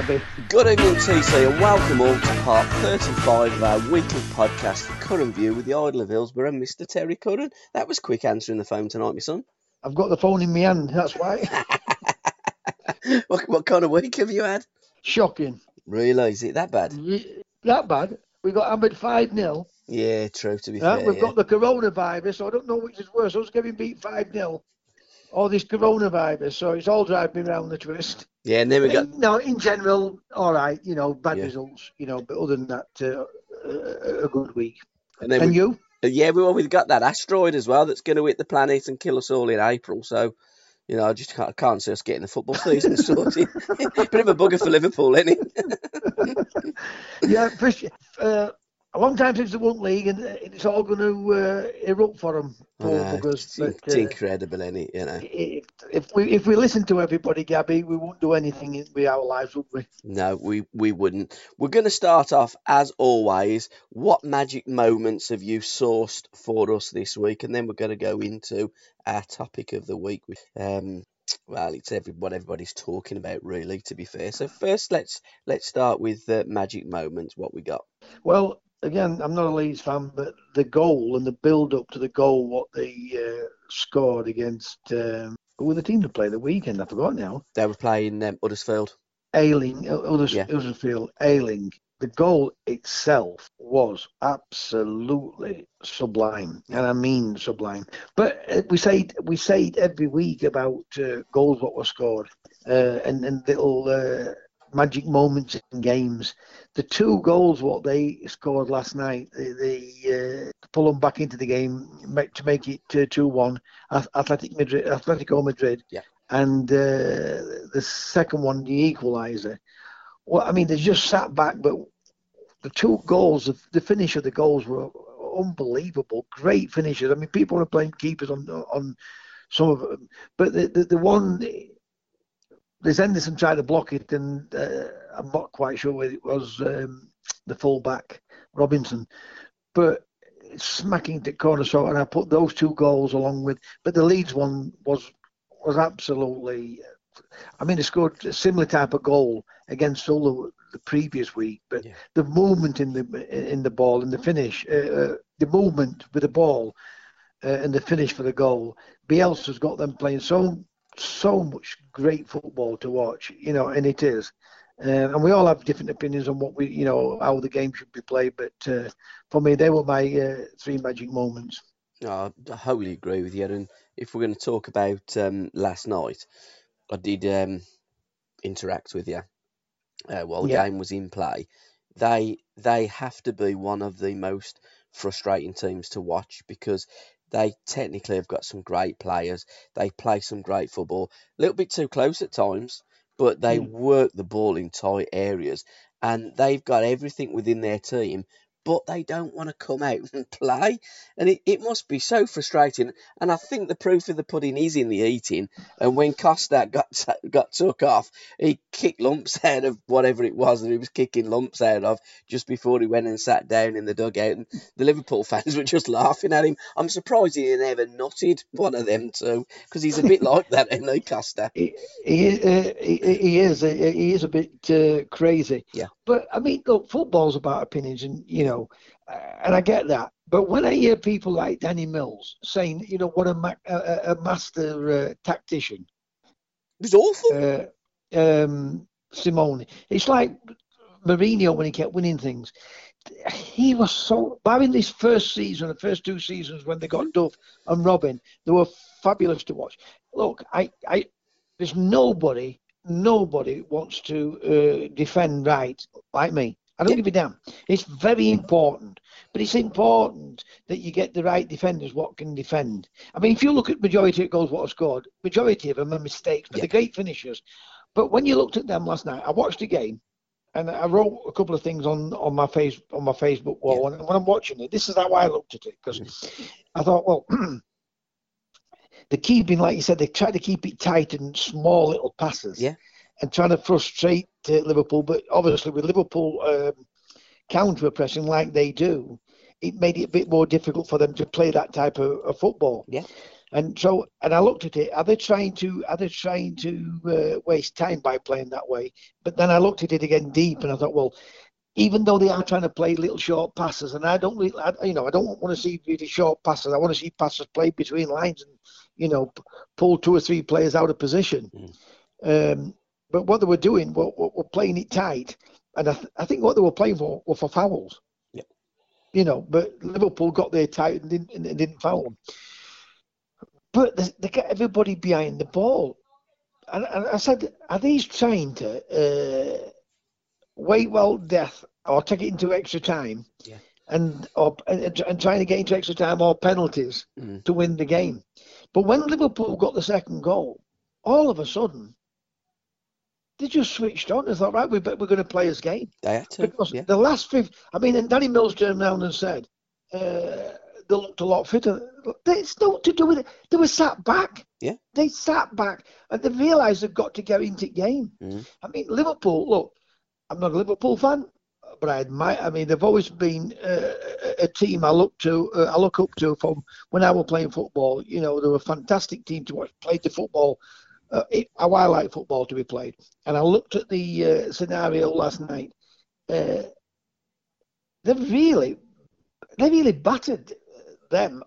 Gabby. Good evening, TC, and welcome all to part 35 of our weekly podcast, The Curran View, with the Idol of Hillsborough and Mr. Terry Curran. That was quick answering the phone tonight, my son. I've got the phone in my hand, that's why. what, what kind of week have you had? Shocking. Really? Is it that bad? Re- That bad. We got hammered 5 0. Yeah, true, to be Yeah, fair. we've yeah. got the coronavirus, so I don't know which is worse. Us getting beat 5 0 or this coronavirus. So it's all driving me round the twist. Yeah, and then we got. No, in general, all right, you know, bad Yeah. results, you know, but other than that, uh, uh, a good week. And then And we, you? yeah, we, well, we've got that asteroid as well that's going to hit the planet and kill us all in April. So, you know, I just can't, I can't see us getting the football season sorted. Bit of a bugger for Liverpool, isn't it? Yeah, first, uh, a long time since the won league, and uh, it's all going to uh, erupt for them, poor I know, it's, But, it's uh, incredible, isn't it? You know. if, if we if we listen to everybody, Gabby, we won't do anything in- with our lives, would we? No, we, we wouldn't. We're going to start off, as always, what magic moments have you sourced for us this week? And then we're going to go into our topic of the week. Um, well, it's every, what everybody's talking about, really, to be fair. So first, let's let's start with uh, magic moments. What we got? Well, again, I'm not a Leeds fan, but the goal and the build up to the goal, what they uh, scored against um, who were the team to play the weekend? I forgot now. They were playing um, Huddersfield. Ayling, Hudders- Yeah. Huddersfield, Ayling. The goal itself was absolutely sublime, and I mean sublime. But uh, we say we say it every week about uh, goals what were scored, uh, and and little uh, magic moments in games. The two goals what they scored last night, they, they uh, pull them back into the game make, to make it two one. Athletic Madrid, Atletico Madrid, Yeah. and uh, the second one, the equaliser. Well, I mean, they just sat back, but the two goals, the, the finish of the goals were unbelievable. Great finishes. I mean, people are playing keepers on on some of them, but the the, the one there's Henderson trying to block it, and uh, I'm not quite sure whether it was um, the fullback Robinson, but smacking the corner. So, and I put those two goals along with, but the Leeds one was was absolutely. I mean, they scored a similar type of goal against Solo the previous week, but Yeah. the movement in the in the ball and the finish, uh, uh, the movement with the ball, uh, and the finish for the goal. Bielsa's got them playing so so much great football to watch, you know, and it is. Uh, and we all have different opinions on what we, you know, how the game should be played. But uh, for me, they were my uh, three magic moments. Oh, I wholly agree with you. And if we're going to talk about um, last night, I did um, interact with you uh, while the Yeah. game was in play. They they have to be one of the most frustrating teams to watch because they technically have got some great players. They play some great football. A little bit too close at times, but they hmm. work the ball in tight areas, and they've got everything within their team. But they don't want to come out and play, and it, it must be so frustrating. And I think the proof of the pudding is in the eating. And when Costa got t- got took off, he kicked lumps out of whatever it was that he was kicking lumps out of just before he went and sat down in the dugout. And the Liverpool fans were just laughing at him. I'm surprised he never nutted one of them too, because he's a bit like that, isn't he, Costa? He, he, uh, he, he is he, he is a bit uh, crazy. Yeah. But I mean, look, football's about opinions, and you know, uh, and I get that. But when I hear people like Danny Mills saying, you know, what a, ma- a, a a master uh, tactician, It was awful. uh, um, Simeone. It's like Mourinho when he kept winning things. He was so, barring this first season, the first two seasons when they got Duff and Robben, they were fabulous to watch. Look, I, I, there's nobody, nobody wants to uh, defend right like me. I don't give a damn. It's very important, but it's important that you get the right defenders what can defend. I mean, if you look at majority of goals what are scored, majority of them are mistakes, but Yeah. they're great finishers. But when you looked at them last night, I watched the game, and I wrote a couple of things on on my face on my Facebook wall. And when I'm watching it, this is how I looked at it because I thought, well. The keeping, like you said, they try to keep it tight and small little passes Yeah. and trying to frustrate uh, Liverpool. But obviously, with Liverpool um, counter pressing like they do, it made it a bit more difficult for them to play that type of, of football. Yeah. And so, and I looked at it. Are they trying to? Are they trying to uh, waste time by playing that way? But then I looked at it again deep, and I thought, well, even though they are trying to play little short passes, and I don't really, I, you know, I don't want to see really short passes. I want to see passes played between lines and, you know, pull two or three players out of position. Um, but what they were doing, were, were, were playing it tight, and I, th- I think what they were playing for were for fouls. Yeah. You know, but Liverpool got there tight and didn't, and didn't foul them. But they, they get everybody behind the ball, and, and I said, are these trying to? Uh, wait well death or take it into extra time Yeah. and or and, and trying to get into extra time or penalties Mm. to win the game. But when Liverpool got the second goal, all of a sudden they just switched on. They thought, right, we bet we're going to play this game They had to. because Yeah. the last fifth. I mean, and Danny Mills turned around and said uh, they looked a lot fitter. It's not to do with it. They were sat back. Yeah. They sat back and they realised they've got to get into the game. Mhm. I mean, Liverpool. Look, I'm not a Liverpool fan, but I admire. I mean, they've always been uh, a- team I look to. Uh, I look up to from when I was playing football. You know, they were a fantastic team to watch. Played the football. Uh, it, how I like football to be played. And I looked at the uh, scenario last night. Uh, they really, they really battered them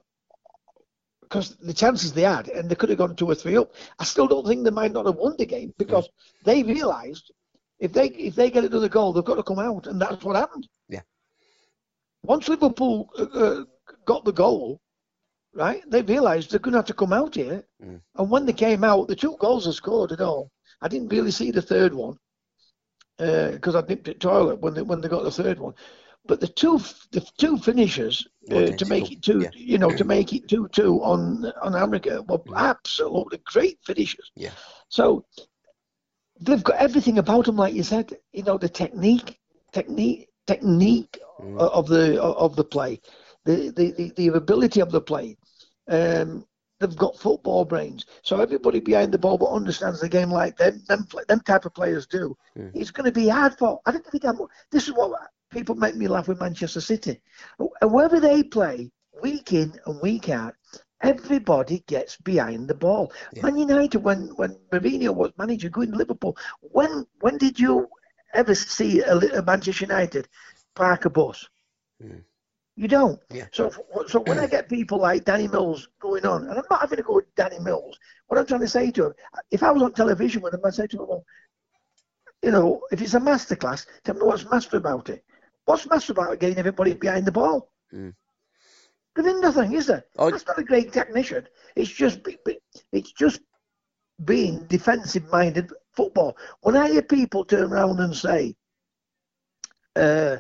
because the chances they had, and they could have gone two or three up. I still don't think they might not have won the game because they realised if they if they get another goal, they've got to come out, and that's what happened. Yeah. Once Liverpool uh, uh, got the goal, right, they realised they're going to have to come out here. Mm. And when they came out, the two goals are scored at all. I didn't really see the third one because I nipped at toilet when they when they got the third one. But the two the two finishers uh, to make it two, yeah. you know, to make it two two on on America were absolutely great finishers. Yeah. So they've got everything about them, like you said. You know, the technique, technique, technique Mm. of the of the play, the the the, ability of the play. Um, they've got football brains. So everybody behind the ball but understands the game like them them, them type of players do. Mm. It's going to be hard for. I don't think I'm, this is what people make me laugh with Manchester City. Wherever they play, week in and week out, everybody gets behind the ball. Yeah. Man United, when when Mourinho was manager, going to Liverpool, when when did you ever see a, a Manchester United park a bus? Mm. You don't. Yeah. So so when I get people like Danny Mills going on, and I'm not having to go with Danny Mills. What I'm trying to say to him, if I was on television with him, I'd say to him, well, you know, if it's a masterclass, tell me what's master about it. What's master about getting everybody behind the ball? Mm. There is nothing, is there? I- That's not a great technician. It's just be- be- it's just being defensive-minded football. When I hear people turn around and say, uh,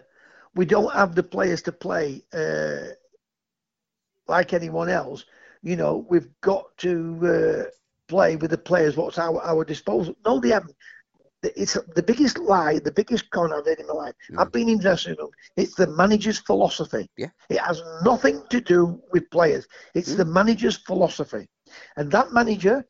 "We don't have the players to play uh, like anyone else," you know, we've got to uh, play with the players what's our our disposal. No, they haven't. It's the biggest lie, the biggest con I've heard in my life. Hmm. I've been in dressing room. It's the manager's philosophy. Yeah. It has nothing to do with players. It's hmm. the manager's philosophy, and that manager,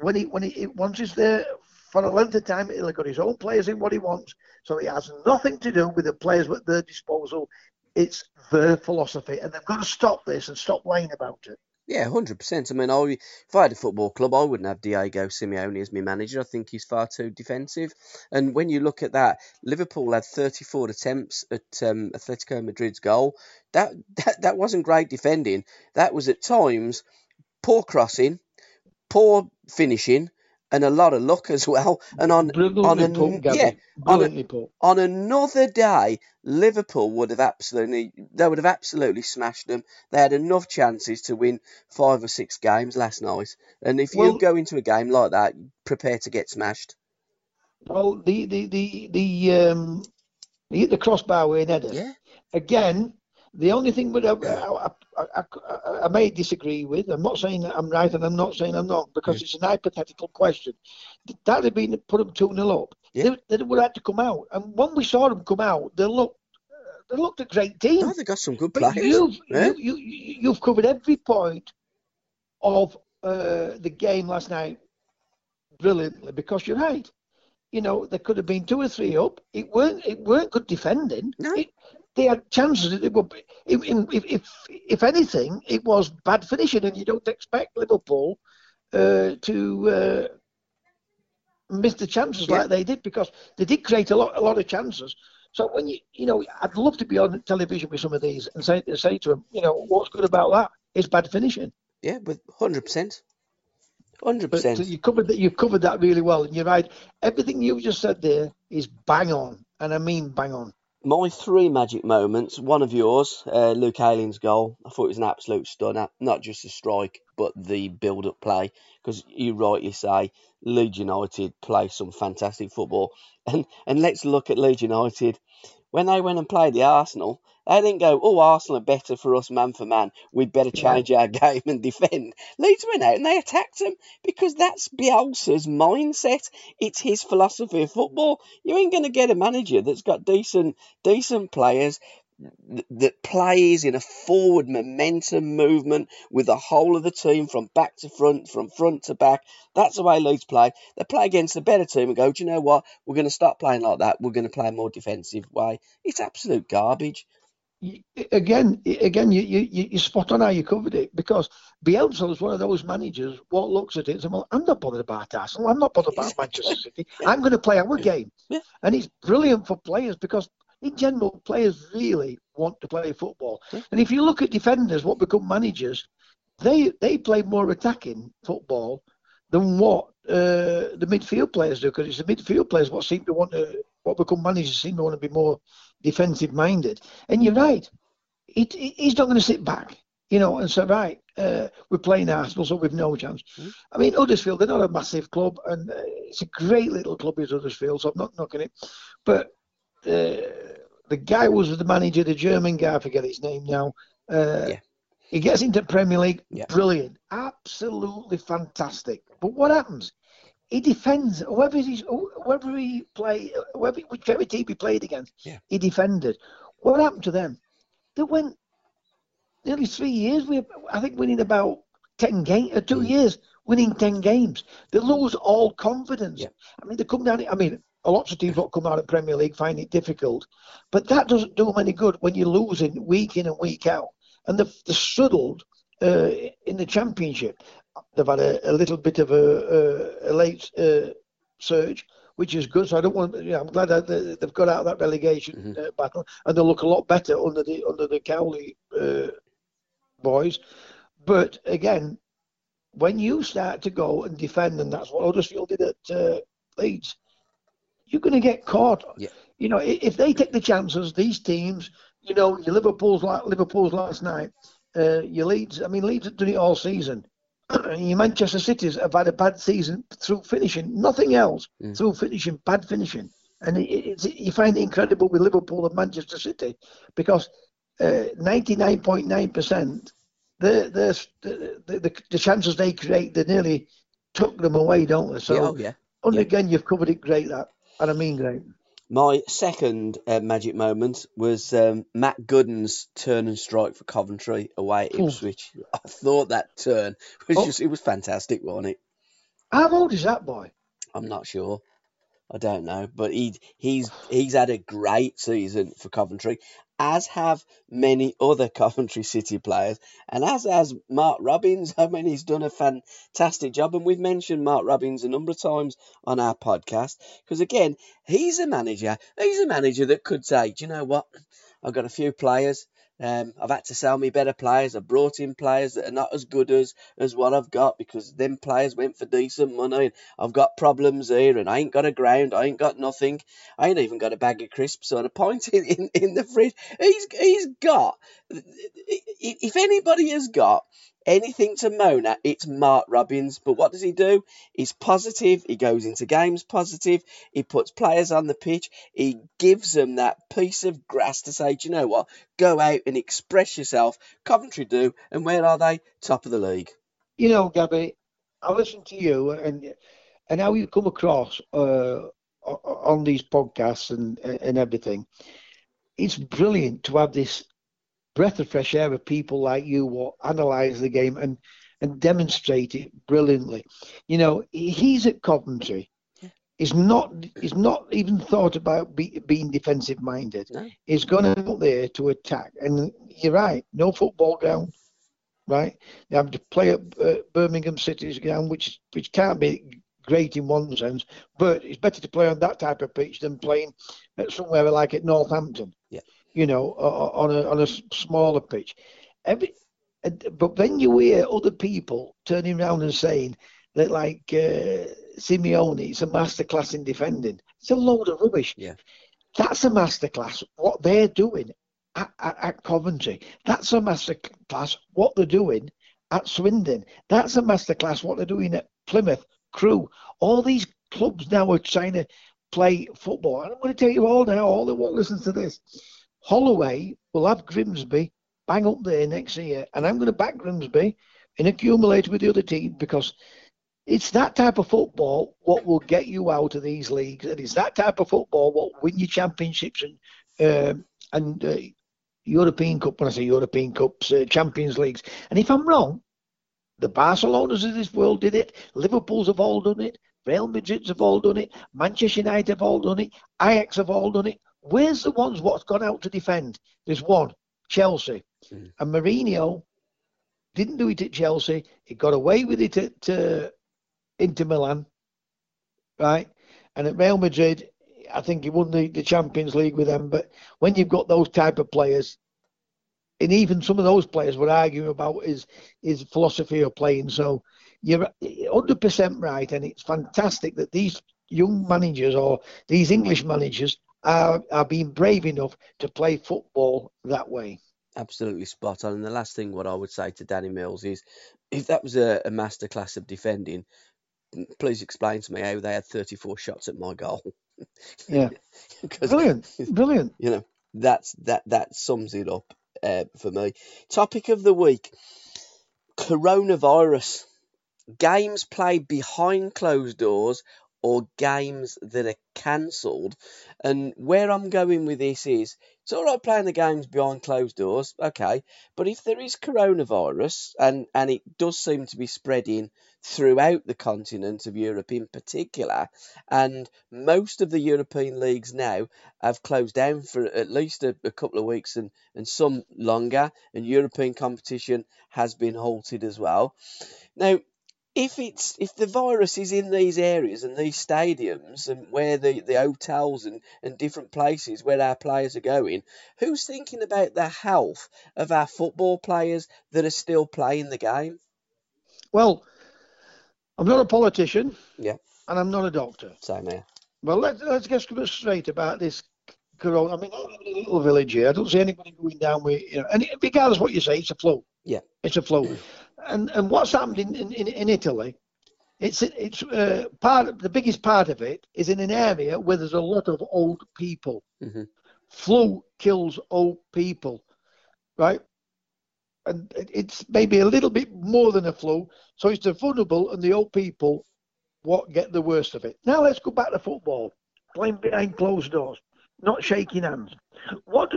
when he when he once he's there for a length of time, he'll have got his own players in what he wants. So it has nothing to do with the players at their disposal. It's their philosophy, and they've got to stop this and stop lying about it. Yeah, hundred percent. I mean, I, if I had a football club, I wouldn't have Diego Simeone as my manager. I think he's far too defensive. And when you look at that, Liverpool had thirty-four attempts at um, Atletico Madrid's goal. That, that that wasn't great defending. That was at times poor crossing, poor finishing, and a lot of luck as well. And on on an, put, yeah, on a, on another day, Liverpool would have absolutely they would have absolutely smashed them. They had enough chances to win five or six games last night. And if Well- you go into a game like that, prepare to get smashed. Well, the the the the um, He hit the crossbar with an header. Yeah. Again, the only thing that I, I, I, I, may disagree with, I'm not saying that I'm right and I'm not saying I'm not, because it's an hypothetical question. That had been put them 2 0 up. Yeah. They, they would have had to come out. And when we saw them come out, they looked, they looked a great team. Oh, they got some good But players. you've, yeah. you, you, you've covered every point of uh, the game last night brilliantly because you're right. You know, there could have been two or three up. It weren't it weren't good defending. No. It, they had chances. It would, be- if, if, if, if anything, it was bad finishing, and you don't expect Liverpool uh, to uh, miss the chances Yeah. like they did because they did create a lot a lot of chances. So when you you know, I'd love to be on television with some of these and say say to them, you know, what's good about that? It's bad finishing. Yeah, with hundred percent, hundred percent. you covered that. You covered that really well, and you're right. Everything you just said there is bang on, and I mean bang on. My three magic moments. One of yours, uh, Luke Ayling's goal. I thought it was an absolute stunner. Not just the strike, but the build-up play. Because you rightly say, Leeds United play some fantastic football. And and let's look at Leeds United. When they went and played the Arsenal, they didn't go, "Oh, Arsenal are better for us man for man. We'd better change our game and defend." Leeds went out and they attacked them because that's Bielsa's mindset. It's his philosophy of football. You ain't going to get a manager that's got decent decent players that plays in a forward momentum movement with the whole of the team from back to front, from front to back. That's the way Leeds play. They play against a better team and go, do you know what? We're going to start playing like that. We're going to play a more defensive way. It's absolute garbage. Again, again, you you you spot on how you covered it because Bielsa is one of those managers. What looks at it and says, "Well, I'm not bothered about Arsenal. I'm not bothered about Manchester City. I'm going to play our game." And it's brilliant for players because, in general, players really want to play football. And if you look at defenders, what become managers, they they play more attacking football than what uh, the midfield players do because it's the midfield players what seem to want to what become managers seem to want to be more defensive minded. And you're right, he, he- he's not going to sit back, you know, and say right, uh, we're playing Arsenal, so we've no chance. I mean, Huddersfield, they're not a massive club, and uh, it's a great little club is Huddersfield, so I'm not knocking it, but. Uh, the guy who was the manager, the German guy, I forget his name now. Uh, Yeah. He gets into Premier League, Yeah. brilliant, absolutely fantastic. But what happens? He defends whoever he's whoever he play, whoever whichever team he played against. Yeah. He defended. What happened to them? They went nearly three years. We I think winning about ten games, uh, two Mm. years winning ten games. They lose all confidence. Yeah. I mean, they come down. I mean, a lot of teams what come out of Premier League find it difficult, but that doesn't do them any good when you're losing week in and week out. And they've, they're struggled uh, in the Championship. They've had a, a little bit of a, a, a late uh, surge, which is good. So I don't want. You know, I'm glad that they- they've got out of that relegation uh, battle, and they look a lot better under the under the Cowley uh, boys. But again, when you start to go and defend, and that's what Huddersfield did at uh, Leeds, you're going to get caught. Yeah. You know, if they take the chances, these teams, you know, your Liverpool's like Liverpool's last night, uh, your Leeds. I mean, Leeds have done it all season. your Manchester City's have had a bad season through finishing, nothing else through finishing, bad finishing. And it, it's, you find it incredible with Liverpool and Manchester City because uh, 99.9% the, the, the, the, the chances they create, they nearly took them away, don't they? So, yeah, oh yeah. and yeah. again, you've covered it great, that. And I mean great. My second uh, magic moment was um, Matt Godden's turn and strike for Coventry away at. Ipswich. I thought that turn was Oh. just, it was fantastic, wasn't it? How old is that boy? I'm not sure. I don't know, but he he's he's had a great season for Coventry, as have many other Coventry City players, and as has Mark Robins. I mean, he's done a fantastic job, and we've mentioned Mark Robins a number of times on our podcast because again, he's a manager. He's a manager that could say, "Do you know what? I've got a few players." Um, I've had to sell me better players. I've brought in players that are not as good as, as what I've got because them players went for decent money. And I've got problems here and I ain't got a ground. I ain't got nothing. I ain't even got a bag of crisps or a pint in, in, in the fridge. He's he's got if anybody has got anything to moan at, it's Mark Robins. But what does he do? He's positive. He goes into games positive. He puts players on the pitch. He gives them that piece of grass to say, do you know what? Go out and express yourself. Coventry do. And where are they? Top of the league. You know, Gabby, I listen to you and and how you come across uh, on these podcasts and and everything. It's brilliant to have this breath of fresh air of people like you will analyse the game and and demonstrate it brilliantly. You know, he's at Coventry. He's not. He's not even thought about be, being defensive minded. No. He's gone out there to attack. And you're right. No football ground. Right. They have to play at uh, Birmingham City's ground, which which can't be great in one sense, but it's better to play on that type of pitch than playing at somewhere like at Northampton. Yeah you know, on a on a smaller pitch. Every, but then you hear other people turning around and saying that, like uh, Simeone, it's a masterclass in defending. It's a load of rubbish. Yeah, that's a masterclass. What they're doing at, at, at Coventry, that's a masterclass. What they're doing at Swindon, that's a masterclass. What they're doing at Plymouth, Crewe, all these clubs now are trying to play football. And I'm going to tell you all now, all that will listen to this Holloway will have Grimsby bang up there next year, and I'm going to back Grimsby and accumulate with the other team because it's that type of football what will get you out of these leagues, and it's that type of football what win you championships and um, and uh, European Cup. When I say European Cups, uh, Champions Leagues, and if I'm wrong, the Barcelonas of this world did it. Liverpool's have all done it. Real Madrid's have all done it. Manchester United have all done it. Ajax have all done it. Where's the ones what's gone out to defend? There's one, Chelsea. Mm. And Mourinho didn't do it at Chelsea. He got away with it at uh, Inter Milan, right? And at Real Madrid, I think he won the, the Champions League with them. But when you've got those type of players, and even some of those players were arguing about his his philosophy of playing. So you're 100% right, and it's fantastic that these young managers or these English managers are, are being brave enough to play football that way. Absolutely spot on. And the last thing, what I would say to Danny Mills is, if that was a, a masterclass of defending, please explain to me how they had 34 shots at my goal. Yeah, brilliant, brilliant. You know, that's that that sums it up uh, for me. Topic of the week: coronavirus. Games played behind closed doors or games that are cancelled. And where I'm going with this is it's all right playing the games behind closed doors, okay, but if there is coronavirus and, and it does seem to be spreading throughout the continent of Europe in particular, and most of the European leagues now have closed down for at least a, a couple of weeks and, and some longer, and European competition has been halted as well. Now, if it's if the virus is in these areas and these stadiums and where the, the hotels and, and different places where our players are going, who's thinking about the health of our football players that are still playing the game? Well, I'm not a politician. Yeah. And I'm not a doctor. Same here. Well, let's let's get straight about this corona. I mean, I a little village here. I don't see anybody going down with you know. And regardless what you say, it's a flu. Yeah. It's a flu and and what's happened in, in, in Italy, it's it's uh, part of, the biggest part of it is in an area where there's a lot of old people. Mm-hmm. Flu kills old people, right? And it's maybe a little bit more than a flu. So it's the vulnerable and the old people what get the worst of it. Now let's go back to football, playing behind closed doors, not shaking hands. What?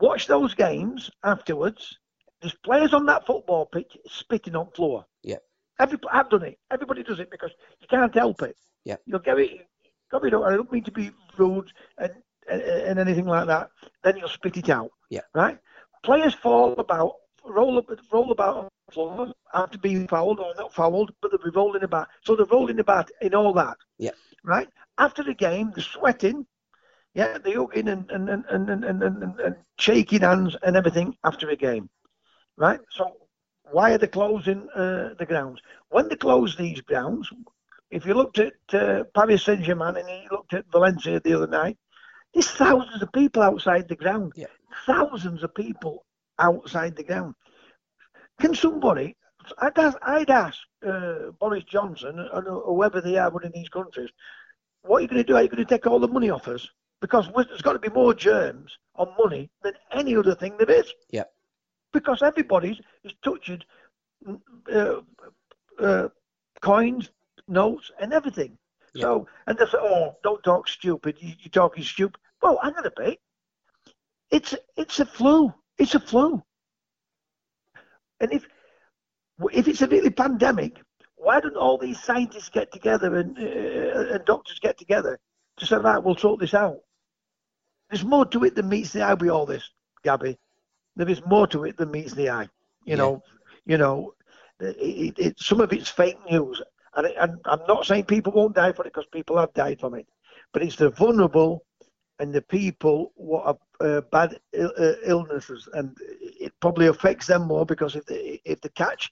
Watch those games afterwards there's players on that football pitch spitting on floor. Yeah. Every I've done it. Everybody does it because you can't help it. Yeah. You'll get it. Come I don't mean to be rude and, and, and anything like that. Then you'll spit it out. Yeah. Right. Players fall about, roll roll about on the floor after being fouled or not fouled, but they'll be rolling about. So they're rolling about in all that. Yeah. Right. After the game, they're sweating. Yeah, they're hugging and and, and, and, and, and, and shaking hands and everything after a game right? So why are they closing uh, the grounds? When they close these grounds, if you looked at uh, Paris Saint Germain and you looked at Valencia the other night, there's thousands of people outside the ground. Yeah. Thousands of people outside the ground. Can somebody? I'd ask, I'd ask uh, Boris Johnson and whoever they are in these countries, what are you going to do? Are you going to take all the money off us? Because there's got to be more germs on money than any other thing there is. Yeah. Because everybody is touching uh, uh, coins, notes, and everything. Yeah. So, and they say, "Oh, don't talk stupid. You, you're talking stupid." Well, hang on a bit. It's it's a flu. It's a flu. And if if it's a really pandemic, why don't all these scientists get together and, uh, and doctors get together to say, right, we'll sort this out? There's more to it than meets the eye with all this, Gabby. There is more to it than meets the eye. You Yeah. know, you know, it, it, some of it's fake news, and, it, and I'm not saying people won't die for it because people have died from it, but it's the vulnerable and the people what have uh, bad uh, illnesses, and it probably affects them more because if they if they catch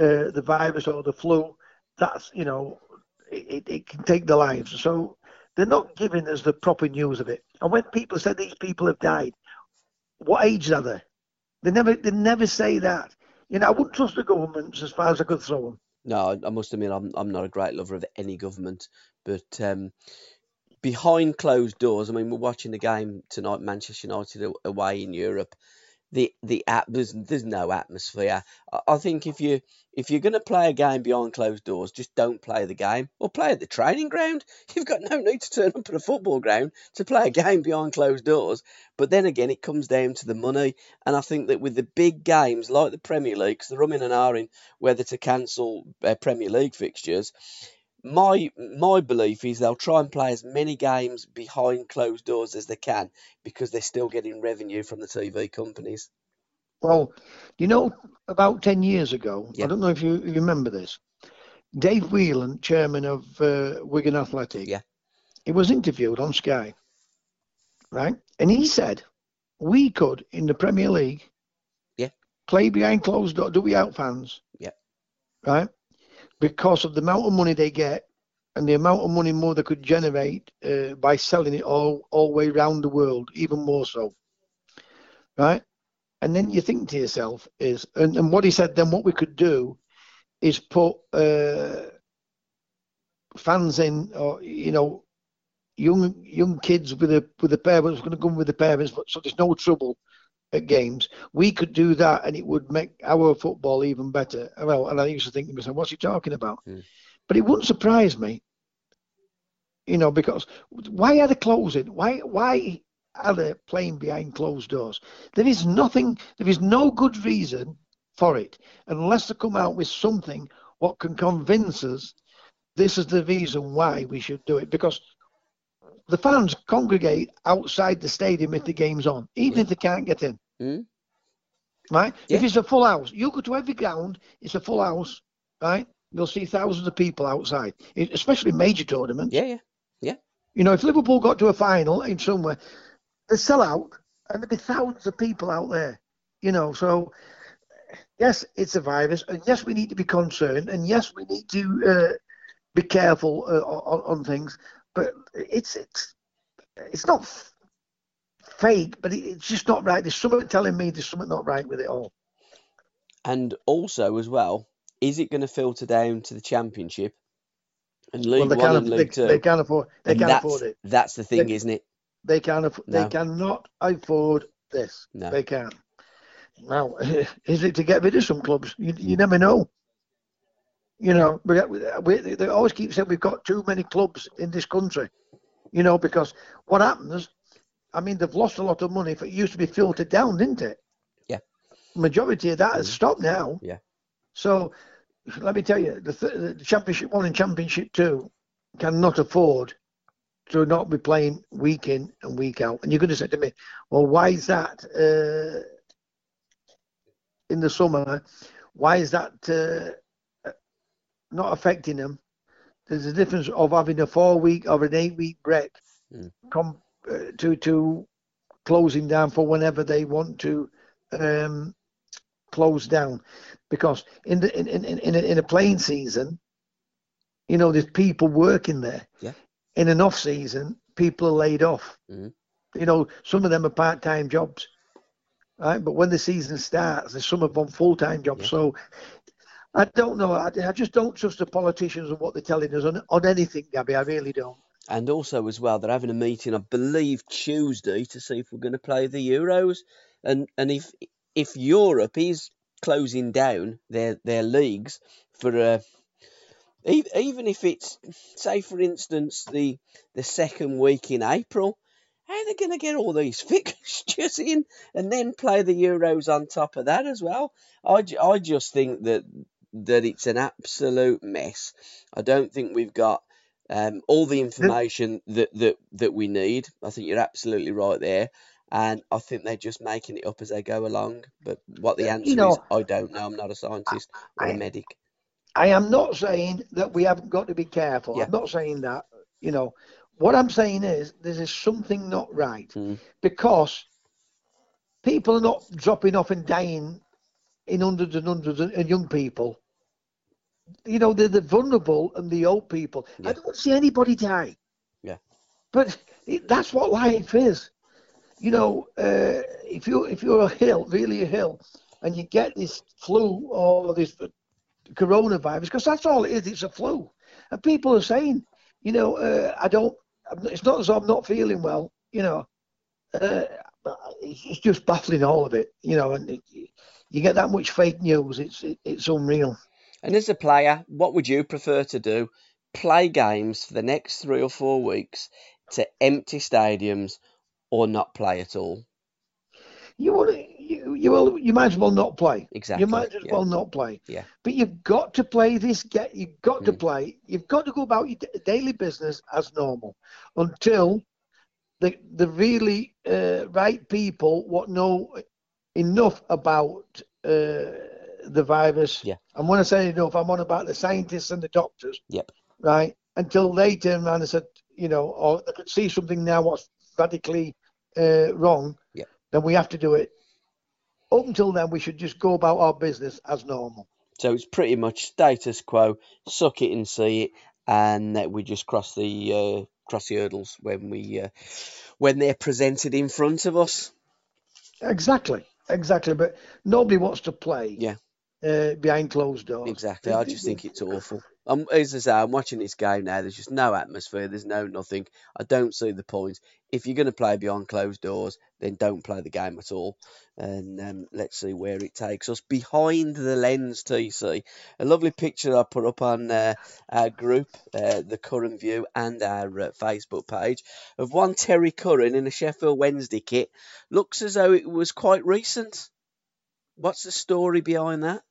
uh, the virus or the flu, that's you know it, it can take their lives. So they're not giving us the proper news of it. And when people say these people have died, what age are they? They never they never say that. You know, I wouldn't trust the governments as far as I could throw them. No, I- must admit I'm I'm not a great lover of any government, but um, behind closed doors, I mean, we're watching the game tonight, Manchester United away in Europe. The the app there's there's no atmosphere. I, I think if you if you're going to play a game behind closed doors, just don't play the game or play at the training ground. You've got no need to turn up at a football ground to play a game behind closed doors. But then again, it comes down to the money, and I think that with the big games like the Premier League, 'cause they're umming and ahhing whether to cancel uh, Premier League fixtures, my my belief is they'll try and play as many games behind closed doors as they can because they're still getting revenue from the TV companies. Well, you know, about 10 years ago, Yeah. I don't know if you, you remember this, Dave Whelan, chairman of uh, Wigan Athletic, Yeah. he was interviewed on Sky, right? And he said, we could, in the Premier League, Yeah. play behind closed doors, do without fans, Yeah. right? Because of the amount of money they get and the amount of money more they could generate uh, by selling it all, all the way around the world, even more so, right? And then you think to yourself is, and, and what he said then, what we could do is put uh, fans in, or you know, young young kids with a with the parents going to come with the parents, but so there's no trouble at games. We could do that, and it would make our football even better. Well, and I used to think to myself, what's he talking about? Mm. But it wouldn't surprise me, you know, because why are they closing? Why why are they playing behind closed doors? There is nothing. There is no good reason for it unless they come out with something what can convince us this is the reason why we should do it because the fans congregate outside the stadium if the game's on, even if they can't get in. Mm. Right? If it's a full house, you go to every ground, it's a full house, right? You'll see thousands of people outside, especially major tournaments. Yeah, yeah. You know, if Liverpool got to a final in somewhere, they sell out and there'd be thousands of people out there. You know, so yes, it's a virus, and yes, we need to be concerned, and yes, we need to uh, be careful uh, on, on things. But it's it's it's not fake, but it's just not right. There's something telling me there's something not right with it all. And also as well, is it going to filter down to the championship and Well, League they One can't, and they, League Two? they can't afford. They And can't afford it. That's the thing, They- isn't it? They can. aff- No. They cannot afford this. No. They can't. Now, is it to get rid of some clubs? You, you never know. You know, we, we, they always keep saying we've got too many clubs in this country. You know, because what happens? I mean, they've lost a lot of money. It used to be filtered down, didn't it? Yeah. Majority of that has stopped now. Yeah. So, let me tell you, the, th- the Championship One and Championship Two cannot afford to not be playing week in and week out. And you're going to say to me, well, why is that uh, in the summer? Why is that uh, not affecting them? There's a difference of having a four week or an eight week break Mm. come uh, to to closing down for whenever they want to um, close down, because in the in in in a, in a playing season, you know, there's people working there. Yeah. In an off season, people are laid off. Mhm. You know, some of them are part time jobs. right? But when the season starts, there's some of them full time jobs. So I don't know. I, I just don't trust the politicians and what they're telling us on, on anything, Gabby. I really don't. And also, as well, they're having a meeting, I believe, Tuesday to see if we're going to play the Euros. And and if if Europe is closing down their their leagues for a uh, even if it's say for instance the the second week in April, how are they going to get all these fixtures in and then play the Euros on top of that as well? I, I just think that that it's an absolute mess. I don't think we've got um, all the information that, that that we need. I think you're absolutely right there. And I think they're just making it up as they go along. But what the answer you know, is, I don't know. I'm not a scientist I, or a medic. I am not saying that we haven't got to be careful. Yeah. I'm not saying that. You know, what I'm saying is there is something not right Mm. because people are not dropping off and dying in hundreds and hundreds of and young people. You know, they're the vulnerable and the old people. Yeah. I don't see anybody die. Yeah. But it, that's what life is. You know, uh, if you if you're ill, really a hill, and you get this flu or this coronavirus, because that's all it is. It's a flu, and people are saying, you know, uh, I don't. It's not as though I'm not feeling well. You know, uh, it's just baffling all of it. You know, and it, you get that much fake news. It's it, it's unreal. And as a player, what would you prefer to do? Play games for the next three or four weeks to empty stadiums or not play at all? You want to, you you will you might as well not play. Exactly, You might as yeah. well not play. Yeah. But you've got to play this. Get you've got to Mm. play. You've got to go about your daily business as normal until the the really uh, right people what know enough about uh, the virus. Yeah. And when I say enough, I'm on about the scientists and the doctors. Yep. Right. Until they turn around and said, you know, or they could see something now what's radically uh, wrong. Yep. Then we have to do it. Up until then, we should just go about our business as normal. So it's pretty much status quo, suck it and see it, and that we just cross the uh, cross the hurdles when we uh, when they're presented in front of us. Exactly. Exactly. But nobody wants to play. Yeah. Uh, behind closed doors. Exactly. I just think it's awful. Um, as I say, I'm watching this game now. There's just no atmosphere. There's no nothing. I don't see the point. If you're going to play behind closed doors, then don't play the game at all. And um, let's see where it takes us. Behind the lens, TC. A lovely picture I put up on uh, our group, uh, the Curran View, and our uh, Facebook page of one Terry Curran in a Sheffield Wednesday kit. Looks as though it was quite recent. What's the story behind that?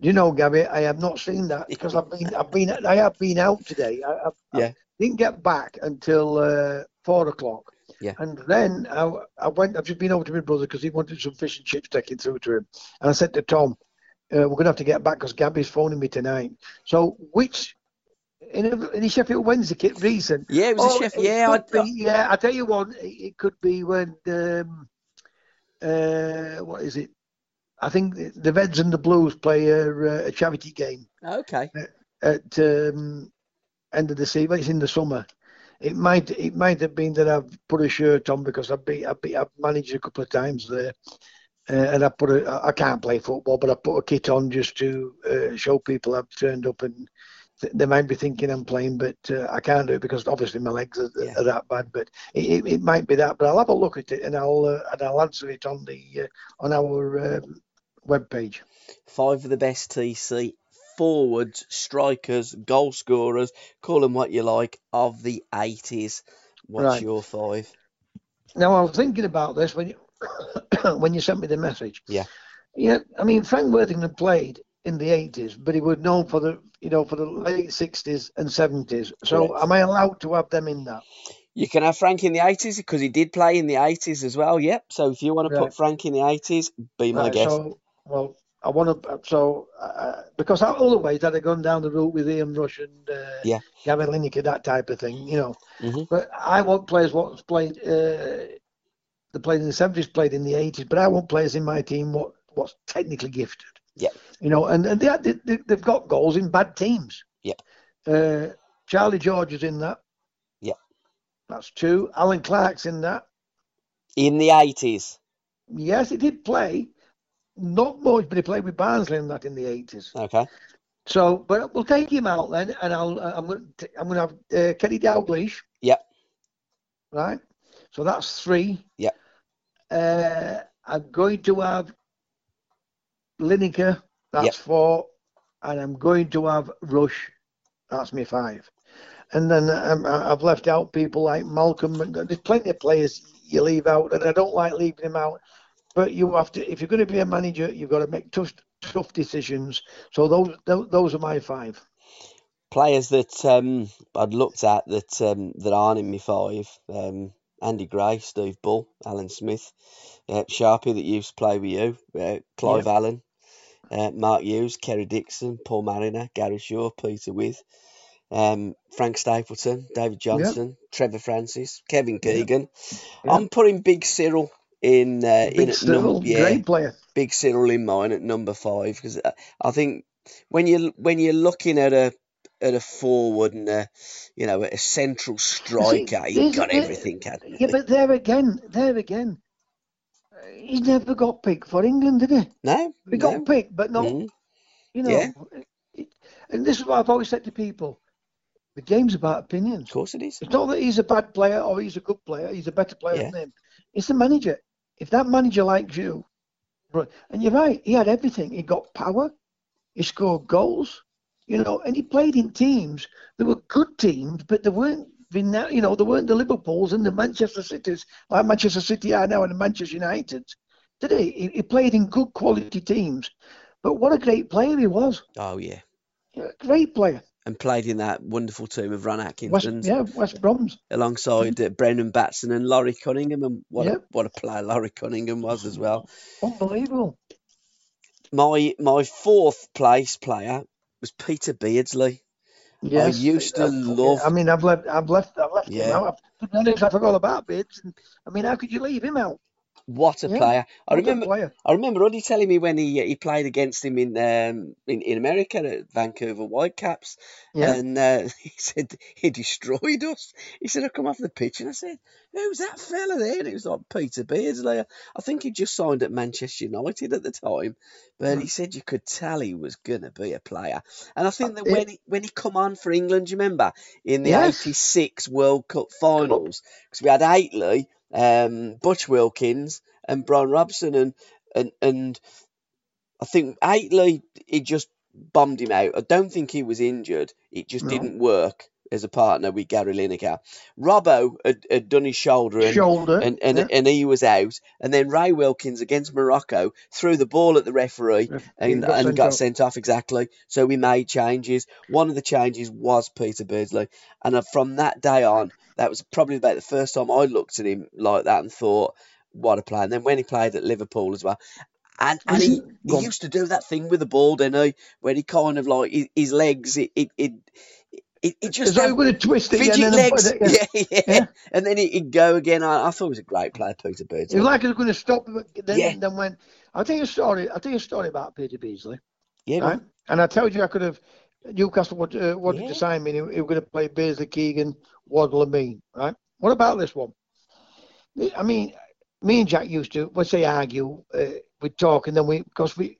You know, Gabby, I have not seen that because I've been, I've been, I have been out today. I, I, Yeah. I didn't get back until uh, four o'clock. Yeah. And then I, I went. I've just been over to my brother because he wanted some fish and chips taken through to him. And I said to Tom, uh, "We're gonna have to get back because Gabby's phoning me tonight." So, which in a, in a Sheffield Wednesday kit reason? Yeah, it was a Oh, Sheff- it yeah, could I- be, yeah. I tell you what, it, it could be when um, uh, what is it? I think the Reds and the Blues play a, a charity game Okay. at um, end of the season. It's in the summer. It might it might have been that I've put a shirt on because I've been I've, been, I've managed a couple of times there, uh, and I put a I can't play football, but I put a kit on just to uh, show people I've turned up and. th- They might be thinking I'm playing, but uh, I can't do it because obviously my legs are, Yeah. are that bad. But it, it, it might be that. But I'll have a look at it and I'll uh, and I'll answer it on the uh, on our um, web page. Five of the best TC forwards, strikers, goal scorers, call them what you like, of the 80s. What's Right. your five? Now I was thinking about this when you when you sent me the message. Yeah. Yeah, I mean Frank Worthington played in the eighties, but he was known for the you know for the late sixties and seventies. So Correct. am I allowed to have them in that? You can have Frank in the 80s because he did play in the 80s as well. Yep. So if you want to Right. put Frank in the 80s, be my Right, guest. So well, I want to so uh, because otherwise I'd have gone down the route with Ian Rush and uh, Yeah. Gavin Lineker, that type of thing, you know. Mhm. But I want players what's played uh, the played in the seventies, played in the eighties, but I want players in my team what what's technically gifted. Yeah. You know, and, and they, they, they've got goals in bad teams. Yeah. Uh, Charlie George is in that. Yeah. That's two. Allan Clarke's in that. In the 80s. Yes, he did play. Not much, but he played with Barnsley and that in the 80s. Okay. So, but we'll take him out then, and I'll I'm going to I'm to have uh, Kenny Dalglish, Yep. right? So that's three. Yep. Uh, I'm going to have Lineker. That's Yep. four, and I'm going to have Rush. That's me five. And then um, I've left out people like Malcolm. There's plenty of players you leave out, and I don't like leaving them out. But you have to, if you're going to be a manager, you've got to make tough, tough decisions. So those, those, those are my five. Players that um, I'd looked at that um, that aren't in my five. Um, Andy Gray, Steve Bull, Alan Smith, uh, Sharpie that used to play with you, uh, Clive Allen, uh, Mark Hughes, Kerry Dixon, Paul Mariner, Gary Shaw, Peter Withe, um, Frank Stapleton, David Johnson, Trevor Francis, Kevin Keegan. Yeah. I'm putting Big Cyrille in uh, in Big at Cyrille, number yeah, great player. Big Cyrille in mine at number five because I think when you when you're looking at a at a forward and a you know a central striker, he there's- got everything. Yeah, but there again, there again, uh, he never got picked for England, did he? no, He no. got picked, but not, Mhm. you know. Yeah. it- and this is what I've always said to people: the game's about opinions. Of course it is. It's not that he's a bad player or he's a good player. He's a better player Yeah. than him. It's the manager. If that manager likes you, and you're right, he had everything. He got power. He scored goals. You know, and he played in teams. They were good teams, but they weren't. You know, they weren't the Liverpools and the Manchester Cities like Manchester City are now and the Manchester United. Did he? He, he played in good quality teams. But what a great player he was! Oh yeah, Yeah, Great player. And played in that wonderful team of Ron West, Atkinson yeah, West Brom's. alongside uh, Brendan Batson and Laurie Cunningham, and what Yeah. a, what a player Laurie Cunningham was as well. Unbelievable. My my fourth place player was Peter Beardsley. Yes, I used to I- love- I mean, I've left, I've left, I've left Yeah. him out. To be honest, I forgot about Bibbs. And, I mean, how could you leave him out? What a Yeah. player! I remember. player. I remember Ruddy telling me when he he played against him in um in, in America at Vancouver Whitecaps, Yeah. and uh, he said he destroyed us. He said I come off the pitch and I said, "Who's that fella there?" And it was like Peter Beardsley. I think he just signed at Manchester United at the time, but Hmm. he said you could tell he was gonna be a player. And I think that Uh, when he, when he come on for England, you remember in the Yes. '86 World Cup finals because we had Hateley, um, Butch Wilkins, and Brian Robson, and and and I think Hateley he just bombed him out. I don't think he was injured. It just No. didn't work as a partner with Gary Lineker. Robbo had, had done his shoulder and Shoulder. and, and, yeah. and he was out. And then Ray Wilkins against Morocco threw the ball at the referee Ref- and, got and sent got off. sent off exactly. So we made changes. One of the changes was Peter Beardsley, and uh, from that day on, that was probably about the first time I looked at him like that and thought, "What a player!" And then when he played at Liverpool as well. And, and he, he used to do that thing with the ball, didn't he? Where he kind of like his, his legs, it it it, it, it just As though he had would have twisted fidget and then legs, it- yeah. yeah, yeah, and then he, he'd go again. I, I thought he was a great player, Peter Beasley. It Beardsley. was like he was going to stop, then, Yeah. then when I'll tell you a story. I'll tell you a story about Peter Beasley, yeah, right? And I told you I could have Newcastle would, uh, wanted Yeah. to sign me. He, he was going to play Beasley, Keegan, Waddle, and me, right? What about this one? I mean, me and Jack used to, let's say, argue. Uh, we'd talk, and then we, because we,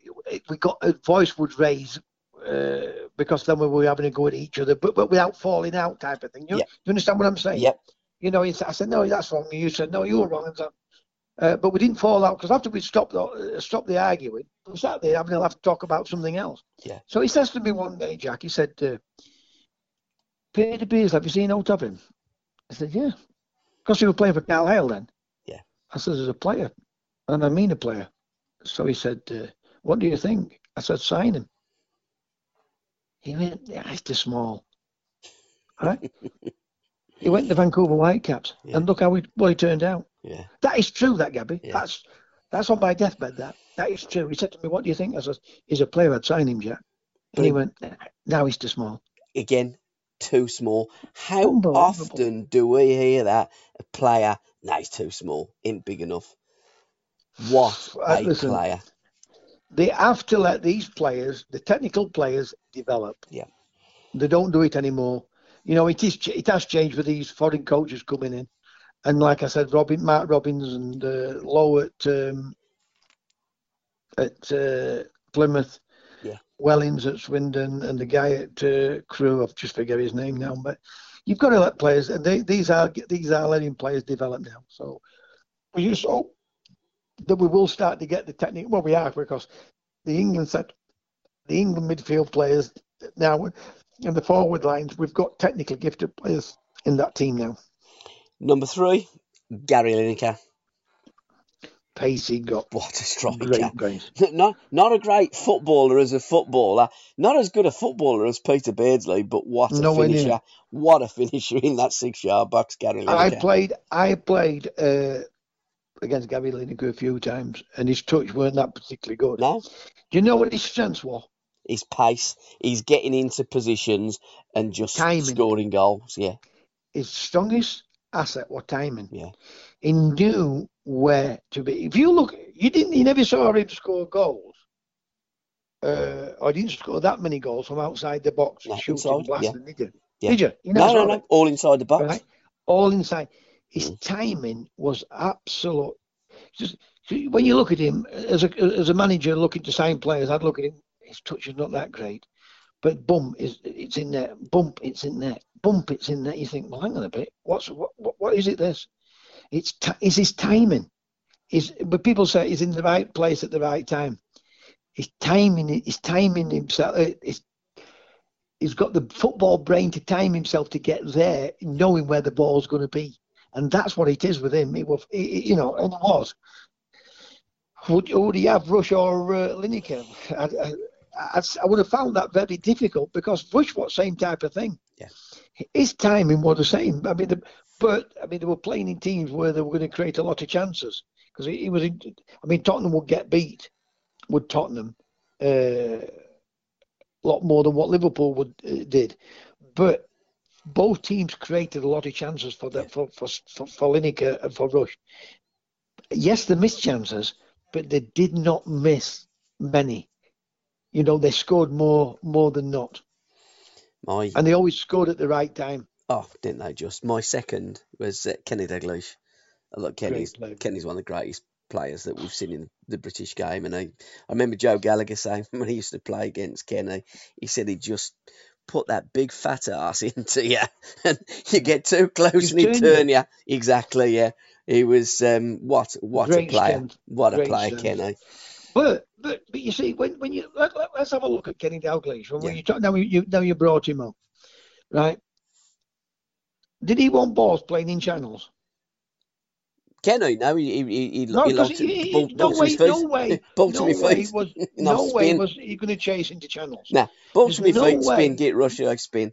we got a voice would raise. Uh, because then we were having a go at each other, but but without falling out, type of thing. You, Yeah. you understand what I'm saying? Yeah. You know, I said, no, that's wrong. You said, no, you were wrong. And so, uh, but we didn't fall out because after we stopped the, uh, stopped the arguing, we sat there having a laugh to talk about something else. Yeah. So he says to me one day, Jack, he said, uh, Peter Beers, have you seen out of him? I said, yeah. Because he was playing for Carlisle then. Yeah. I said, as a player. And I mean a player. So he said, uh, what do you think? I said, sign him. He went, yeah, he's too small. All right? he went to Vancouver Whitecaps. Yeah. And look how he, well, he turned out. yeah, That is true, that Gabby. Yeah. That's that's on my deathbed. That that is true. He said to me, "What do you think?" I said, "He's a player. I'd sign him, Jack." And he went, "Now he's too small." again, too small. How often do we hear that a player? No, he's too small. Ain't big enough. What Uh, a listen, player! They have to let these players, the technical players, develop. Yeah. They don't do it anymore. You know, it is it has changed with these foreign coaches coming in, and like I said, Robin, Mark Robins and uh, Lowe at um, at uh, Plymouth, Yeah. Wellens at Swindon, and the guy at uh, Crewe. I've just forget his name now, but you've got to let players. And they, these are these are letting players develop now. So we just hope that we will start to get the technique. Well, we are because the England set, the England midfield players now, and the forward lines, we've got technically gifted players in that team now. Number three, Gary Lineker. Pacey got What a striker. Not, not a great footballer as a footballer, not as good a footballer as Peter Beardsley, but what a near. finisher. What a finisher in that six yard box, Gary I played I played uh, against Gary Lineker a few times, and his touch weren't that particularly good. No, Do you know what his strengths were? his pace, he's getting into positions and just Timing. scoring goals. Yeah, His strongest asset was timing. yeah. He knew where to be. If you look, you didn't. You never saw him score goals. Uh, or didn't score that many goals from outside the box, No, shooting, inside, yeah. did you? Yeah. Did you? you No, no, no, it? all inside the box. right? All inside. His Mm. timing was absolute. Just when you look at him as a as a manager looking to sign players, I'd look at him. His touch is not that great, but bump is it's in there. Bump it's in there. Bump it's in there. You think, well, hang on a bit. What's what? What, what is it? This? It's ti it's his timing. Is but people say he's in the right place at the right time. His timing. His timing himself. uh, His, he's got the football brain to time himself to get there, knowing where the ball's going to be, and that's what it is with him. It was, it, you know, and it was. Would, would he have Rush or uh, Lineker? I, I, I, would have found that very difficult because Rush was same type of thing. Yeah. His timing was the same. I mean, the, but I mean, they were playing in teams where they were going to create a lot of chances because he, he was. In, I mean, Tottenham would get beat. Would Tottenham? Uh, lot more than what Liverpool would uh, did, but both teams created a lot of chances for the, for, for for for Lineker and for Rush. Yes, they missed chances, but they did not miss many. You know, they scored more more than not, My and they always scored at the right time. oh, didn't they just? My second was uh, Kenny Dalglish. Look, Kenny's. Kenny's one of the greatest players that we've seen in the British game, and I, I remember Joe Gallagher saying when he used to play against Kenny, he said he just put that big fat ass into you, and you get too close He's and he turn you. Exactly, yeah. He was um, what what Great a player, strength. what a Great player, strength. Kenny. But but but you see, when when you let, let, us have a look at Kenny Dalglish. When Yeah. you talk, now you you- now you brought him up, right? Did he want balls playing in channels? Kenny, no, he he he, he, No, he because liked he, it. he, Ball, no to way, no way, ball to no my way feet. was No no way was he going to chase into channels. Nah, ball to my There's no feet, way. spin, get rush, I spin.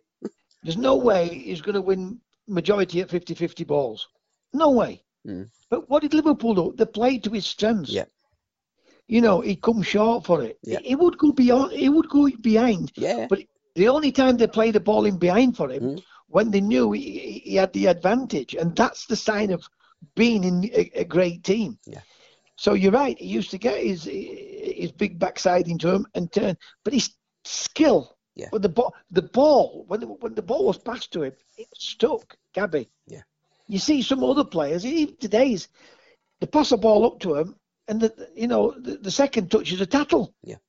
There's no way he's going to win majority at 50-50 balls. No way. Mm. But what did Liverpool do? They played to his strengths. Yeah. You know, he'd come short for it. Yeah. He would go beyond. He would go behind. Yeah, But the only time they played the ball in behind for him Mm. when they knew he, he- he had the advantage, and that's the sign of being in a, a great team. Yeah. So you're right. He used to get his his big backside into him and turn, but his skill Yeah. with the ball, the ball when the, when the ball was passed to him, it stuck. Gabby. Yeah. You see some other players, even today's, they pass the ball up to him, and the you know the, the second touch is a tattle. Yeah.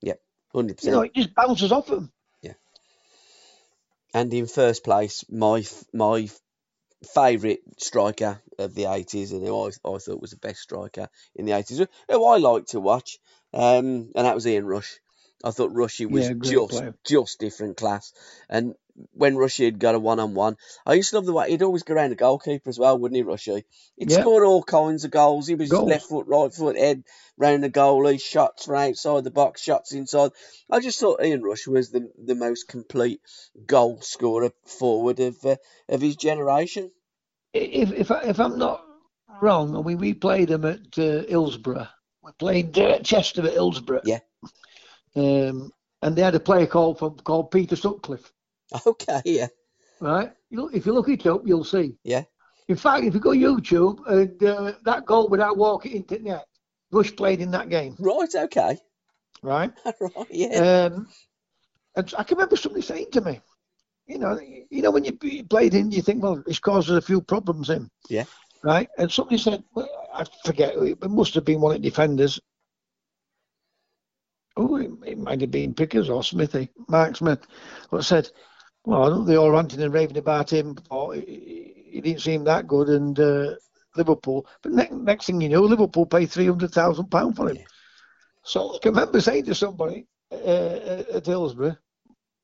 Yeah. hundred percent. You know, it just bounces off him. Yeah. And in first place, my my favourite striker of the eighties, and who I, I thought was the best striker in the eighties, who I liked to watch, um, and that was Ian Rush. I thought Rushy was Yeah, just player. just different class, and when Rushy had got a one on one, I used to love the way he'd always go around the goalkeeper as well, wouldn't he, Rushy? He'd Yeah. score all kinds of goals. He was Goals. left foot, right foot, head round the goalie, shots from outside the box, shots inside. I just thought Ian Rush was the the most complete goal scorer forward of uh, of his generation. if if I, if I'm not wrong, I mean we played him at uh, Hillsborough. We played uh, Chester at Hillsborough. Yeah. Um, and they had a player called from called Peter Sutcliffe. Okay, yeah, Right. If you look it up, you'll see. yeah, In fact, if you go YouTube, and uh, that goal without walking into net, Rush played in that game. right, okay, Right. right, yeah, Um, and I can remember somebody saying to me, you know, you know when you played in, you think, well, it's caused us a few problems in. Yeah. Right. And somebody said, well, I forget, it must have been one of the defenders. Oh, it, it might have been Pickers or Smithy, Mark Smith, but said, well, I they all ranting and raving about him. He, he didn't seem that good, and uh, Liverpool. But ne- next thing you know, Liverpool paid three hundred thousand pound for him. So I can remember saying to somebody uh, at Hillsborough,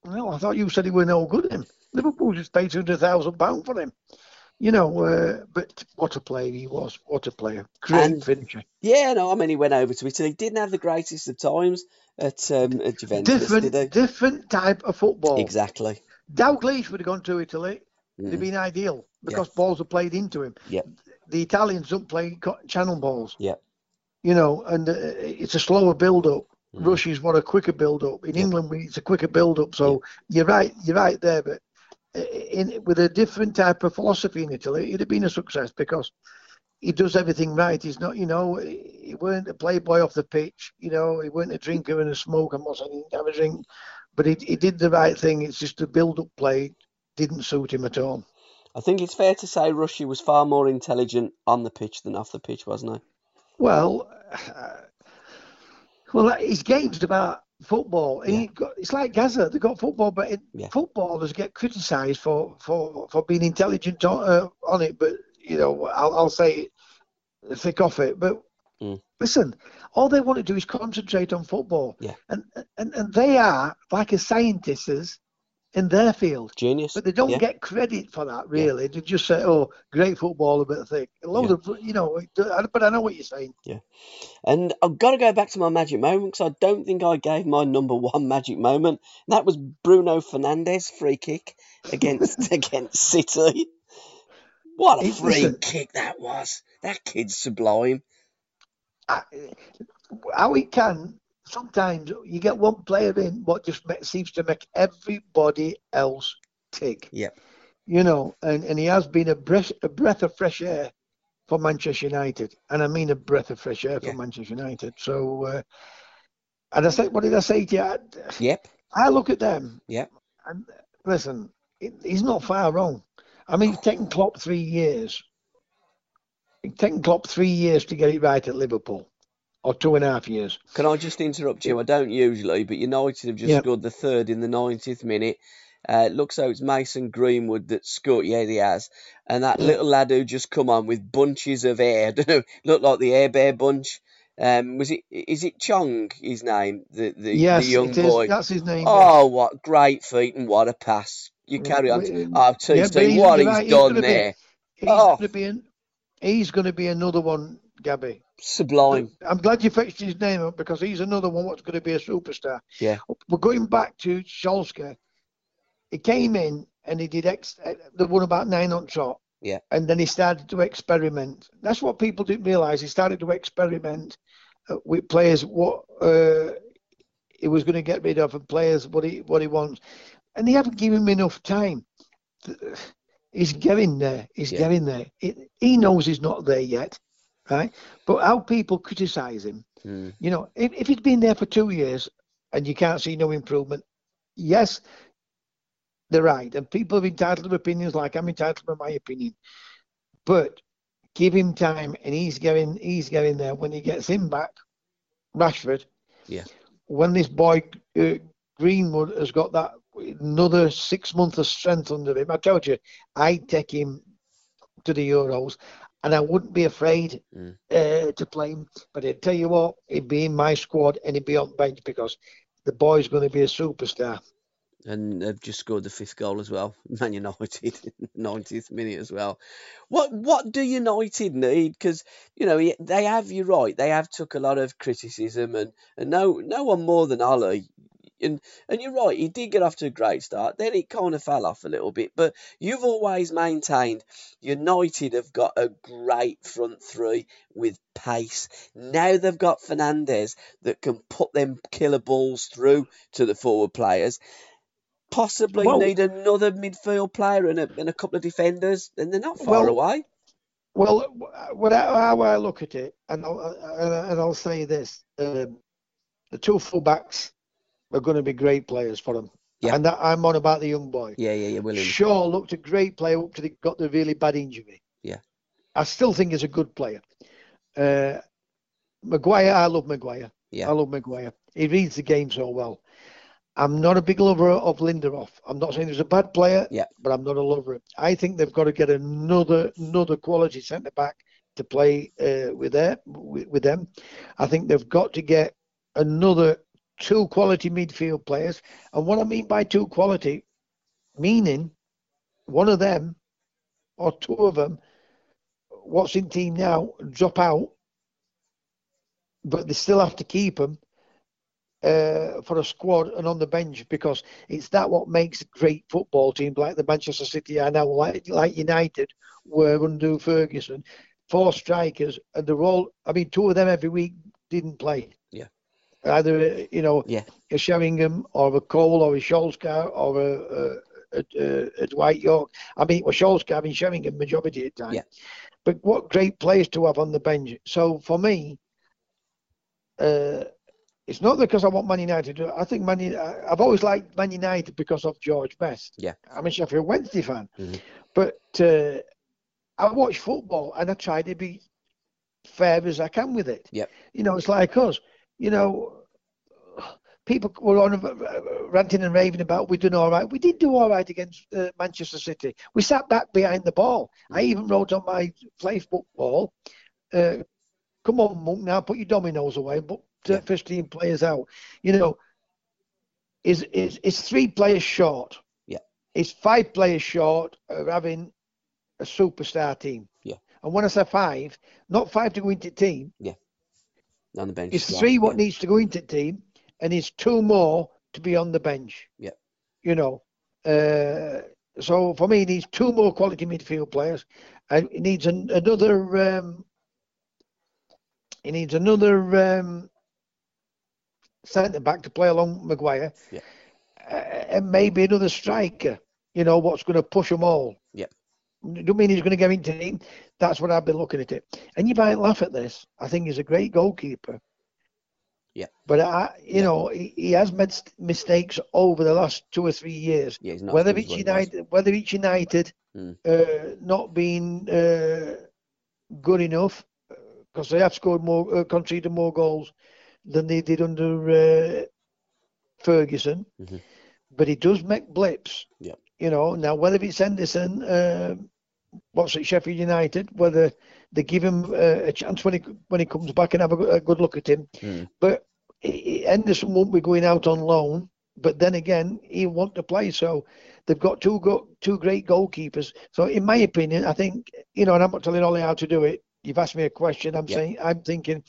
"No, I thought you said he were no good." Him Liverpool just paid two hundred thousand pound for him. You know, uh, but what a player he was! What a player! Great And- finisher. Yeah, no, I mean he went over to Italy. He didn't have the greatest of times at um, at Juventus, Different, different type of football. Exactly. Dalglish would have gone to Italy. Mm. It'd been ideal because balls are played into him. Yep. The Italians don't play channel balls. Yep. You know, and uh, it's a slower build up. Mm. Russia's what a quicker build up. In. England, we, it's a quicker build up. So you're right, you're right there. But uh, in with a different type of philosophy in Italy, it'd have been a success because he does everything right. He's not, you know, he weren't a playboy off the pitch. You know, he weren't a drinker and a smoker. I'm not saying he didn't have a drink, but he, he did the right thing. It's just the build up play didn't suit him at all. I think it's fair to say Rushy was far more intelligent on the pitch than off the pitch, wasn't he? Well, uh, well, his game's about football. Yeah. he got, it's like Gaza. They got football, but it, Yeah. footballers get criticised for, for, for being intelligent on, uh, on it. But you know, I'll, I'll say thick off it. But Mm. listen, all they want to do is concentrate on football. Yeah. And and and they are like a scientists in their field. Genius. But they don't yeah. get credit for that, really. They just say, "Oh, great football, footballer, but thick." A load Yeah. of, you know. But I know what you're saying. Yeah. And I've got to go back to my magic moment because I don't think I gave my number one magic moment. That was Bruno Fernandes free kick against against City. What a free listen. kick that was! That kid's sublime. I- how it can sometimes you get one player in what just seems to make everybody else tick. Yep. You know, and, and he has been a breath a breath of fresh air for Manchester United, and I mean a breath of fresh air for Yeah. Manchester United. So, uh, and I said, what did I say to you? I, Yep. I look at them, Yep. and listen, it, he's not far wrong. I mean, it's taken Klopp three years. It's taken Klopp three years to get it right at Liverpool, or two and a half years. Can I just interrupt you? I don't usually, but United have just Yeah. scored the third in the 90th minute. Uh, it looks like it's Mason Greenwood that scored. Yeah, he has. And that little lad who just come on with bunches of hair. I don't know. Looked like the Air Bear bunch. Um, was it? Is it Chong? His name, the the, yes, the young it is. boy. That's his name. Oh, what great feet and what a pass! You carry on. Mm, Oh, yeah, yeah, he's- what you're he's right, done be- there. He's oh. going to be an, he's going to be another one, Gabby. Sublime. I'm glad you fetched his name up because he's another one what's going to be a superstar. Yeah. We're going back to Solskjaer. He came in and he did ex- uh, the one about nine on trot. Yeah. And then he started to experiment. That's what people didn't realise. He started to experiment uh, with players what uh, he was going to get rid of and players what he what he wants. And they haven't given him enough time. He's getting there. He's Yeah. getting there. He, he knows he's not there yet, right? But how people criticise him, Hmm. you know, if, if he'd been there for two years and you can't see no improvement, yes, they're right. And people are entitled to opinions like I'm entitled to my opinion. But give him time and he's going he's getting there. When he gets him back, Rashford, Yeah. when this boy uh, Greenwood has got that another six months of strength under him, I told you, I'd take him to the Euros and I wouldn't be afraid Mm. uh, to play him. But I tell you what, he'd be in my squad and he'd be on bench because the boy's going to be a superstar. and they've just scored the fifth goal as well. Man United, 90th minute as well. What what do United need? Because you know they have. You're right. They have took a lot of criticism, and, and no no one more than Ollie. And and you're right. He did get off to a great start. Then it kind of fell off a little bit. But you've always maintained United have got a great front three with pace. Now they've got Fernandes that can put them killer balls through to the forward players possibly Well- need another midfield player and a, and a couple of defenders, and they're not far Well, away. Well, what how I look at it, and I'll, and I'll say this: um, the two fullbacks are going to be great players for them. Yeah. And that, I'm on about the young boy. Yeah, yeah, yeah, William. Shaw looked a great player up till he got the really bad injury. Yeah. I still think he's a good player. Uh, Maguire, I love Maguire. Yeah. I love Maguire. He reads the game so well. I'm not a big lover of Lindelof. I'm not saying he's a bad player, Yeah. but I'm not a lover. I think they've got to get another another quality centre back to play uh, with their with, with them. I think they've got to get another two quality midfield players. And what I mean by two quality, meaning one of them or two of them, what's in team now, drop out, but they still have to keep them uh, for a squad and on the bench because it's that what makes a great football team like the Manchester City are now, like like United were under Ferguson. Four strikers, and they're all. I mean, two of them every week didn't play. Either you know Yeah. a Sheringham or a Cole or a Solskjaer or a, a, a, a, Dwight Yorke. I mean, well, Solskjaer, I mean Sheringham majority of the time. Yeah. But what great players to have on the bench. So for me, uh, it's not because I want Man United. I think Man United, I've always liked Man United because of George Best. Yeah. I'm a Sheffield Wednesday fan. Mhm. But uh, I watch football and I try to be fair as I can with it. Yep. You know, it's like us. You know, people were on ranting and raving about we done all right. We did do all right against uh, Manchester City. We sat back behind the ball. I even wrote on my Facebook wall, uh, "Come on, Monk, now put your dominoes away, but uh, Yeah. 15 players out." You know, is is is three players short. Yeah. It's five players short of having a superstar team. Yeah. And when I say five, not five to go into team, On the bench. it's well, three what yeah. needs to go into the team, and it's two more to be on the bench. Yeah. You know, uh, so for me, he needs two more quality midfield players, and he needs an, another. Um, he needs another um, centre back to play along Maguire, Yeah. uh, and maybe another striker. You know what's going to push them all. Don't mean he's going to get into team. That's what I've been looking at it. And you might laugh at this. I think he's a great goalkeeper. Yeah. But I, you Yeah. know, he, he has made mistakes over the last two or three years. Yeah, he's not Whether it's as what he was. United, whether it's United, Mm. uh, not being uh, good enough, because they have scored more, uh, conceded more goals than they did under uh, Ferguson. Mhm. But he does make blips. Yeah. You know, now whether it's Henderson, what's it, Sheffield United, whether they give him uh, a chance when he when he comes back and have a, a good look at him. Mm. But he- Henderson won't be going out on loan. But then again, he'll want to play. So they've got two go- two great goalkeepers. So in my opinion, I think you know, and I'm not telling Ollie how to do it. You've asked me a question. I'm Yeah. saying I'm thinking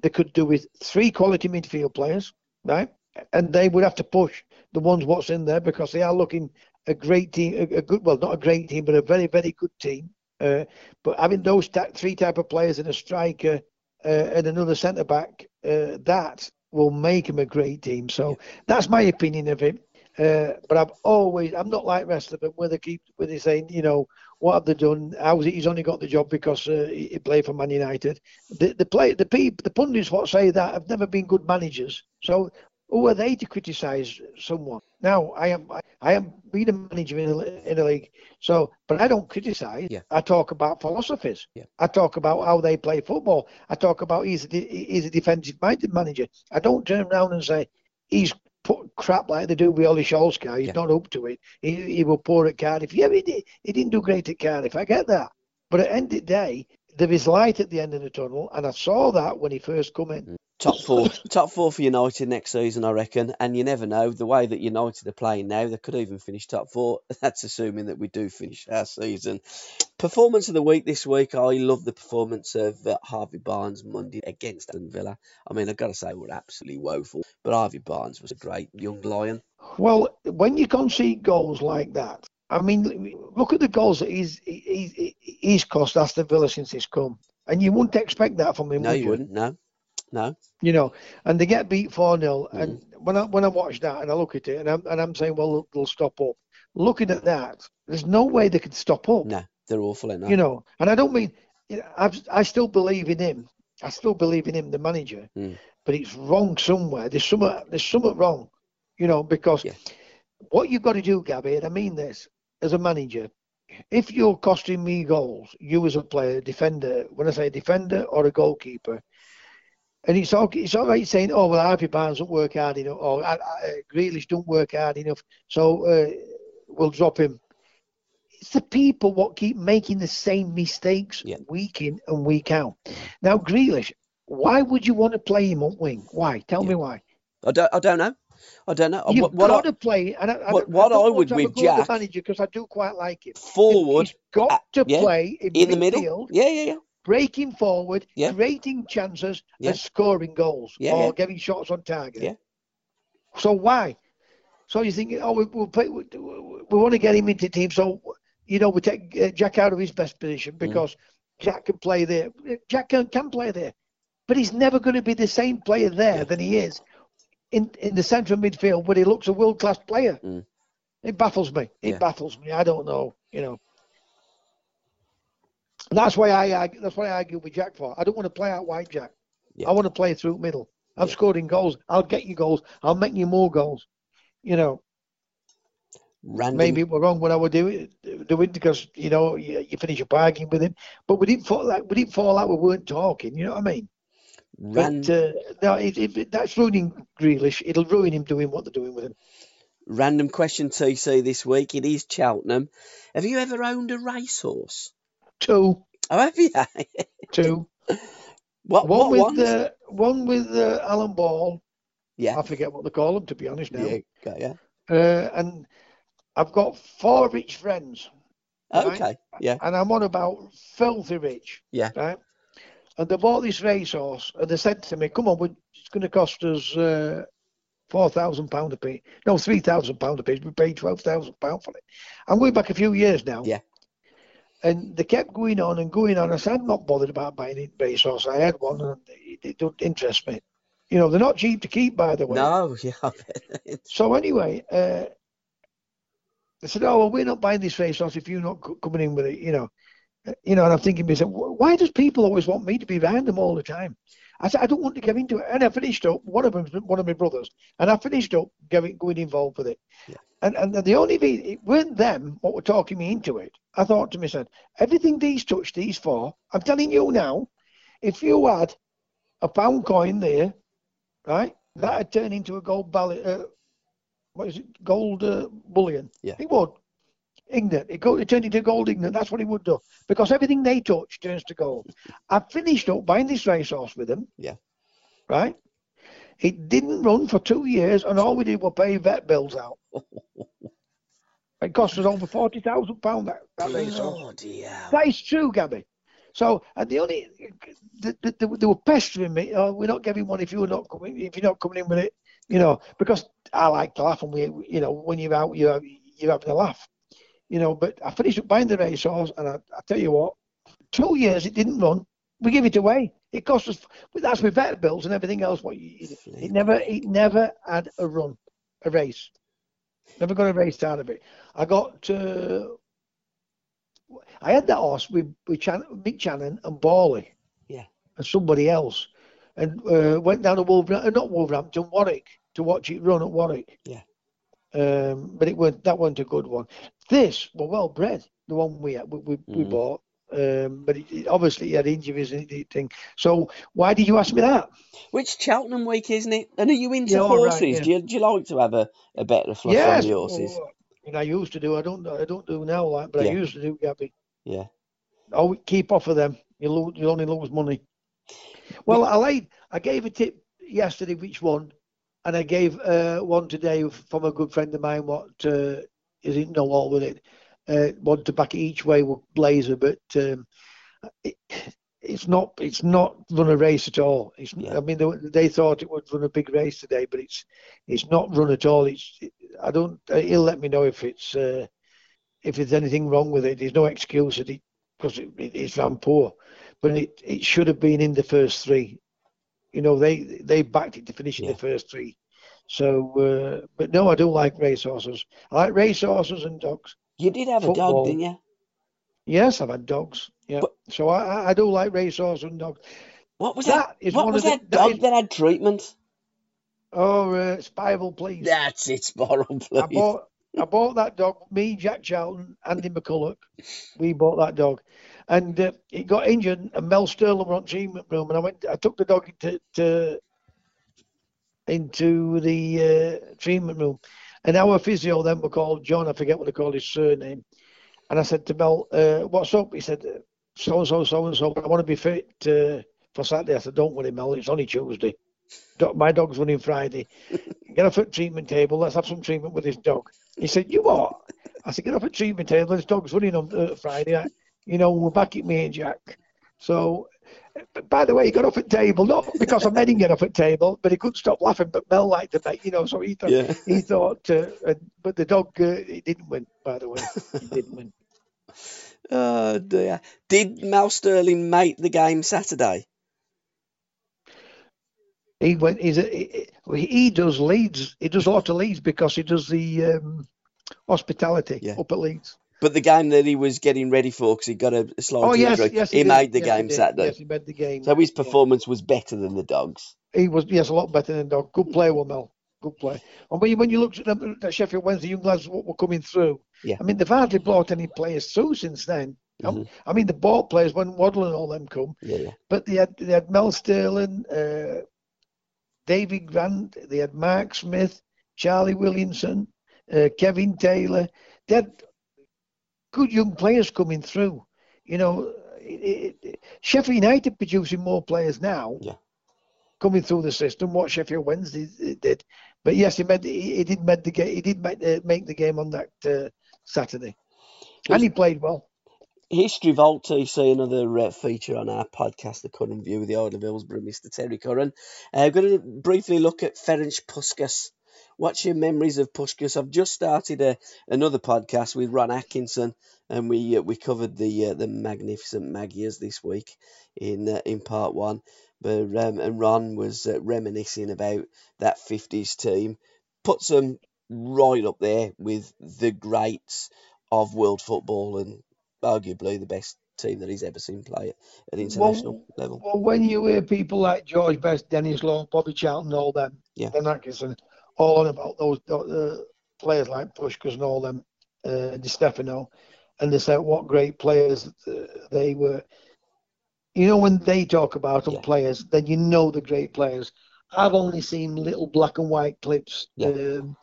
they could do with three quality midfield players, right? And they would have to push the ones what's in there because they are looking a great team, a, a good, well, not a great team, but a very, very good team. Uh, but having those ta- three type of players and a striker uh, and another centre back, uh, that will make him a great team. So that's my opinion of him. Uh, but I've always, I'm not like rest of them where they keep, where they saying, you know, what have they done? How's it? He's only got the job because uh, he he played for Man United. The the play, the people, the pundits what say that have never been good managers. So who are they to criticise someone? Now I am I, am being a manager in a, in a league. So, but I don't criticise. Yeah. I talk about philosophies. Yeah. I talk about how they play football. I talk about he's a, he's a defensive minded manager. I don't turn around and say he's put crap like they do with Ollie Solskjaer. He's Yeah. not up to it. He, he will poor at Cardiff. Yeah, he, did, he didn't do great at Cardiff. I get that. But at the end of the day, there is light at the end of the tunnel, and I saw that when he first come in. Mm. Top four, top four for United next season, I reckon. And you never know the way that United are playing now. They could even finish top four. That's assuming that we do finish our season. Performance of the week this week. I love the performance of uh, Harvey Barnes Monday against Aston Villa. I mean, I've got to say we're absolutely woeful, but Harvey Barnes was a great young lion. Well, when you concede goals like that, I mean, look at the goals that he's he's, he's cost Aston Villa since he's come, and you wouldn't expect that from him. No, would you wouldn't. No, no. you know, and they get beat 4 0. Mm-hmm. And when I when I watch that and I look at it and I'm, and I'm saying, well, they'll, they'll stop up. Looking at that, there's no way they could stop up, No, they're awful enough. you know. And I don't mean, you know, I've, I still believe in him. I still believe in him, the manager, Mm. but it's wrong somewhere. There's something, there's something wrong, you know, because Yeah. what you've got to do, Gabby, and I mean this as a manager, if you're costing me goals, you as a player, defender, when I say defender or a goalkeeper, and it's all, it's all right saying, oh, well, Harvey Barnes don't work hard enough, or uh, uh, Grealish don't work hard enough, so uh, we'll drop him. It's the people what keep making the same mistakes Yeah. week in and week out. Now, Grealish, why would you want to play him up wing? Why? Tell me why. I don't. I don't know. I don't know. You've What, what got I- to play. And I, I, what- I what I would with Jack- manager because I do quite like him. forward He's got uh, to yeah, play in, in the middle. midfield, Yeah, yeah, yeah. Breaking forward, Yeah. creating chances, Yeah. and scoring goals Yeah, or getting shots on target. Yeah. So why? So you think, oh, we, we'll play, we, we want to get him into team, so you know we take uh, Jack out of his best Mm. position because Jack can play there. Jack can, can play there, but he's never going to be the same player there than he is in in the central midfield where he looks a world class player. Mm. It baffles me. It baffles me. I don't know. You know. That's why I argue, that's why I argue with Jack for. I don't want to play out wide, Jack. Yeah. I want to play through middle. I've Yeah. scored in goals. I'll get you goals. I'll make you more goals. You know, Random. maybe we're wrong when I would do it, do it because you know you, you finish a bargain with him. But we didn't fall like we didn't fall out. We weren't talking. You know what I mean? ran, But uh, no, it, it, that's ruining Grealish. It'll ruin him doing what they're doing with him. random question TC this week. It is Cheltenham. Have you ever owned a racehorse? Two, Oh, have you? two. what? one what with ones? uh, one with uh, Alan Ball. yeah. I forget what they call them to be honest now. Yeah. Got ya. Uh, and I've got four rich friends, Right. Okay. Yeah. and I'm on about filthy rich. Yeah. Right. And they bought this racehorse, and they said to me, "Come on, it's going to cost us uh, four thousand pound a piece. No, three thousand pound a piece. We paid twelve thousand pound for it. I'm going back a few years now. Yeah. And they kept going on and going on. I said, I'm not bothered about buying a racehorse. I had one, and it, it don't interest me. You know, they're not cheap to keep, by the way. No. Yeah. So anyway, uh, they said, "Oh well, we're not buying this racehorse if you're not co- coming in with it." You know, Uh, you know. And I'm thinking, myself, why does people always want me to be around them all the time? I said, I don't want to get into it. And I finished up. One of them, one of my brothers, and I finished up getting going involved with it. Yeah. And and the only reason it weren't them what were talking me into it. I thought to myself, everything these touched these for. I'm telling you now, if you had a pound coin there, right, that'd turn into a gold ballot. Uh, what is it? Gold uh, bullion. Yeah. It would. Ignorant. It, go, it turned into gold ignorant. That's what it would do. Because everything they touch turns to gold. I finished up buying this racehorse with them. Yeah. Right? It didn't run for two years, and all we did was pay vet bills out. it cost us over forty thousand pound that, that racehorse. That is true, Gabby. So, and the only they, they, they, they were pestering me. Oh, we're not giving one if you're not coming. If you're not coming in with it, you know, because I like to laugh, and we, you know, when you're out, you're you're having a laugh, you know. But I finished up buying the racehorse, and I, I tell you what, two years it didn't run. We give it away. It cost us. But that's with vet bills and everything else. What you, it, it never, it never had a run, a race. Never got a race out of it. I got. Uh, I had that horse with, with Chan, Mick Channon and Borley. Yeah. And somebody else. And uh, went down to Wolverhampton, not Wolverhampton, Warwick, to watch it run at Warwick. Yeah. Um, but it weren't, that wasn't a good one. This were well bred, the one we we, we, we Mhm. bought. Um, but it, it obviously he had injuries and it thing. So why did you ask me that? Which Cheltenham week, isn't it? And are you into Yeah, all right, horses? yeah. do, you, do you like to have a, a bit of fluff yes. on the horses? oh, and I used to do. I don't. I don't do now, like, but Yeah. I used to do, Gabby. Yeah. Oh, keep off of them. You lose, you only lose money. Well, I laid, I gave a tip yesterday which one, and I gave uh, one today from a good friend of mine. What uh, is it? No all with it. Uh, one to back it each way with Blazer, but um, it, it's not. It's not run a race at all. It's. Yeah. I mean, they, they thought it would run a big race today, but it's. It's not run at all. It's. I don't. uh, He'll let me know if it's. Uh, if there's anything wrong with it. There's no excuse that it because it, it, it's Van Poor, but it, it should have been in the first three. You know, they they backed it to finish in Yeah. the first three. So, uh, but no, I do like racehorses. I like racehorses and dogs. You did have a dog, didn't you? Yes, I've had dogs. Yeah, But- so I, I- do like racehorses and dogs. What was That that? is what one was of the- that that dog is- that had treatment? Oh, uh, Spival, please. That's it, Spiral, I bought I bought that dog. Me, Jack Charlton, Andy McCulloch, we bought that dog, and uh, it got injured. And Mel Sterland were on treatment room, and I went. I took the dog into to, into the uh, treatment room, and our physio then were called John. I forget what they call his surname, and I said to Mel, uh, "What's up?" He said, "So and so, so and so. I want to be fit uh, for Saturday." I said, "Don't worry, Mel. It's only Tuesday. My dog's running Friday. Get off at treatment table. Let's have some treatment with this dog." He said, "You what?" I said, "Get off at treatment table. This dog's running on uh, Friday. I, you know, we're back at me and Jack." So by the way, he got off at table, not because I made him get off at table, but he couldn't stop laughing. But Mel liked to make, you know, so he thought, yeah. he thought, uh, uh, but the dog, uh, he didn't win, by the way. He didn't win. oh, dear. Did Mel Sterland make the game Saturday? He went, he's a, he, he does Leeds, he does a lot of Leeds because he does the um, hospitality yeah. up at Leeds. But the game that he was getting ready for, because he got a, slight oh, yes, yes, he, he made the yes, game Saturday. Yes, he made the game. So his performance yeah. was better than the Dogs. He was, yes, a lot better than the Dog. Good play, Mel. Good play. And when you, when you looked at them, the Sheffield Wednesday young lads what were coming through, yeah. I mean, they've hardly brought any players through since then. Mm-hmm. I mean, the ball players when Waddle and all them come, yeah, yeah. but they had they had Mel Sterland, uh, David Grant, they had Mark Smith, Charlie Williamson, uh, Kevin Taylor. They had good young players coming through. You know, it, it, Sheffield United producing more players now. Yeah. Coming through the system, what Sheffield Wednesday did, but yes, he made he, he did make the game. He did make the, make the game on that uh, Saturday, and he played well. History Vault TC, another uh, feature on our podcast, The Curran View with the Isle of Hillsborough, Mr. Terry Curran. Uh, I'm going to briefly look at Ferenc Puskas What's your memories of Puskas? I've just started a, another podcast with Ron Atkinson, and we uh, we covered the uh, the magnificent Magyars this week in uh, in part one. But um, and Ron was uh, reminiscing about that '50s team, puts them right up there with the greats of world football and arguably the best team that he's ever seen play at, at international well, level. Well, when you hear people like George Best, Denis Law, Bobby Charlton, all them, yeah. then Atkinson, all on about those uh, players like Puskas and all them, uh, Di Stefano, and they said what great players uh, they were. You know, when they talk about them yeah. players, then you know the great players. I've only seen little black and white clips. Yeah. Um,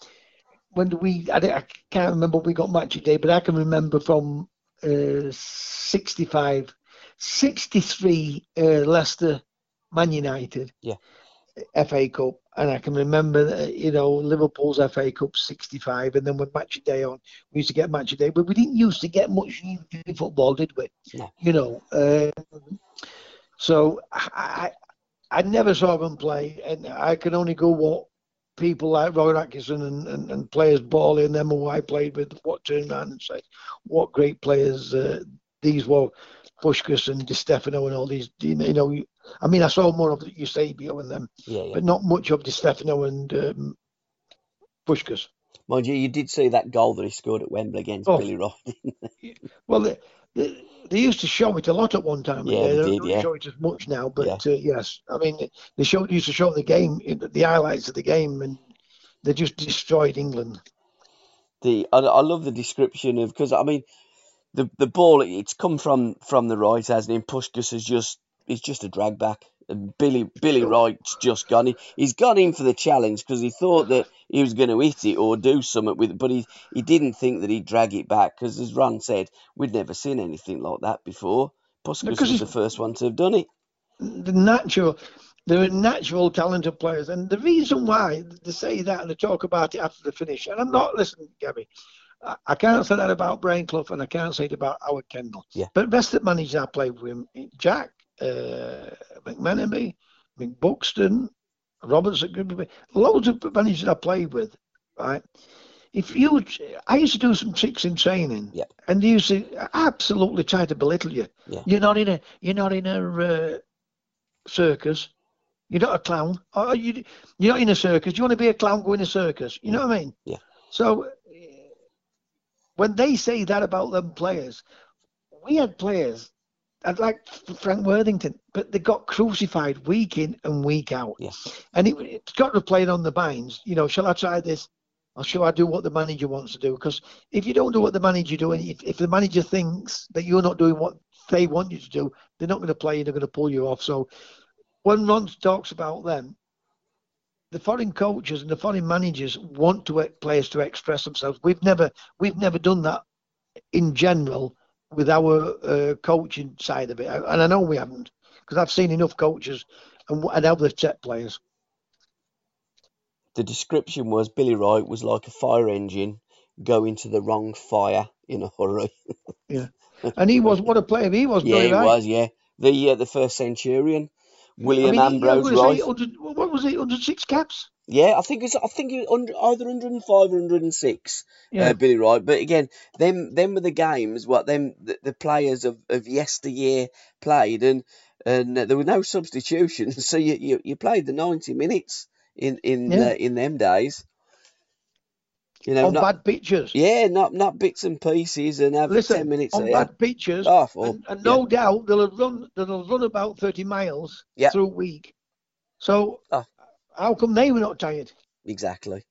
when do we, I, I, can't remember we got match day, but I can remember from uh, 65, 63 uh, Leicester, Man United. Yeah. FA Cup, and I can remember, that, you know, Liverpool's FA Cup '65, and then when match day on, we used to get match day, but we didn't used to get much football, did we? No. You know, um, so I, I never saw them play, and I can only go what people like Roy Atkinson and, and, and players Bally and them who I played with, what turn around and say, what great players uh, these were. Puskas and Di Stefano and all these, you know, I mean, I saw more of the Eusebio and them, yeah, yeah. but not much of Di Stefano and um, Puskas. Mind you, you did see that goal that he scored at Wembley against oh. Billy Wright. well, they, they, they, used to show it a lot at one time. Yeah, they, they did, don't yeah. show it as much now, but yeah. uh, yes, I mean, they showed used to show the game, the highlights of the game, and they just destroyed England. The I, I love the description of because I mean the the ball it's come from from the right, hasn't it? Puskas has just he's just a drag back. And Billy Billy Wright's just gone. He, he's gone in for the challenge because he thought that he was going to hit it or do something with it, but he he didn't think that he'd drag it back because, as Ron said, we'd never seen anything like that before. Puskas was the first one to have done it. The natural, they're natural talented players, and the reason why they say that and they talk about it after the finish, and I'm not listening, Gabby. I can't say that about Brian Clough and I can't say it about Howard Kendall. Yeah. But best that managers I played with him, Jack, uh, McMenemy, Mick Buxton, Robertson, loads of managers I played with, right? If you, I used to do some tricks in training, yeah. and they used to absolutely try to belittle you. Yeah. You're not in a, you're not in a uh, circus. You're not a clown. Or you, you're not in a circus. You want to be a clown, go in a circus. You yeah. know what I mean? Yeah. So when they say that about them players, we had players I'd like Frank Worthington, but they got crucified week in and week out. Yeah. And it, has got to play on the binds. You know, shall I try this? or shall I do what the manager wants to do? Because if you don't do what the manager doing, if, if the manager thinks that you're not doing what they want you to do, they're not going to play you. They're going to pull you off. So when Ron talks about them, the foreign coaches and the foreign managers want to players to express themselves. We've never we've never done that in general with our uh, coaching side of it, and I know we haven't because I've seen enough coaches and, and how they've set players. The description was Billy Wright was like a fire engine going to the wrong fire in a hurry. yeah, and he was what a player he was. yeah, Billy he Wright. was. Yeah, the uh, the first centurion, William I mean, he- Ambrose he was. 800 what was it? 106 caps. Yeah, I think it's I think it under, either 105 or 106. Yeah. Uh, Billy Wright, but again, them them were the games what them the, the players of, of yesteryear played, and and uh, there were no substitutions, so you, you, you played the 90 minutes in in Yeah. uh, in them days. You know, on not, bad pitches. yeah, not not bits and pieces, and have Listen, 10 minutes on bad pitches, Awful. Oh, and, and no doubt they'll have run they'll have run about 30 miles Yeah. through a week. So Oh. how come they were not tired? Exactly.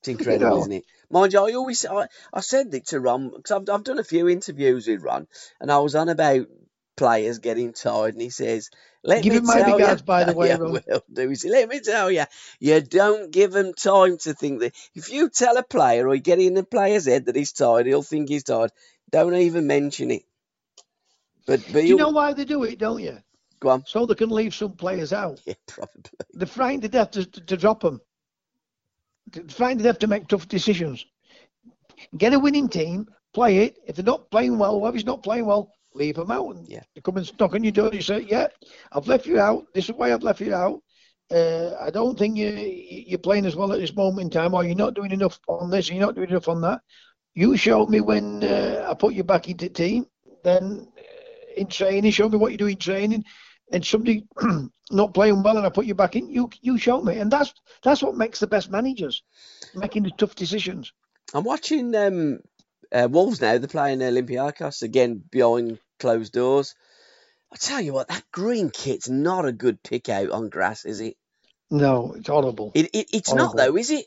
It's incredible, know. isn't it? Mind you, I always I, I said it to Ron because I've, I've done a few interviews with Ron, and I was on about players getting tired, and he says, "Let Give me him my tell regards, you, by the way, will do." He said, "Let me tell you, you don't give him time to think that. If you tell a player or you get in the player's head that he's tired, he'll think he's tired. Don't even mention it." But but Do you know why they do it, don't you? go on, So they can leave some players out. yeah, probably. They're frightened to death to, to, to drop them. They're frightened to death to make tough decisions. Get a winning team, play it. If they're not playing well, or if he's not playing well, leave them out. And Yeah. They come and knock on your door. You say, "Yeah, I've left you out. This is why I've left you out. Uh, I don't think you you're playing as well at this moment in time, or you're not doing enough on this, or you're not doing enough on that. You showed me when uh, I put you back into the team. Then uh, in training, show me what you do in training. And somebody not playing well, and I put you back in. You you show me, and that's that's what makes the best managers, making the tough decisions. I'm watching um, uh, Wolves now. They're playing Olympiacos again behind closed doors. I tell you what, that green kit's not a good pick out on grass, is it? No, it's horrible. It, it it's not though, is it?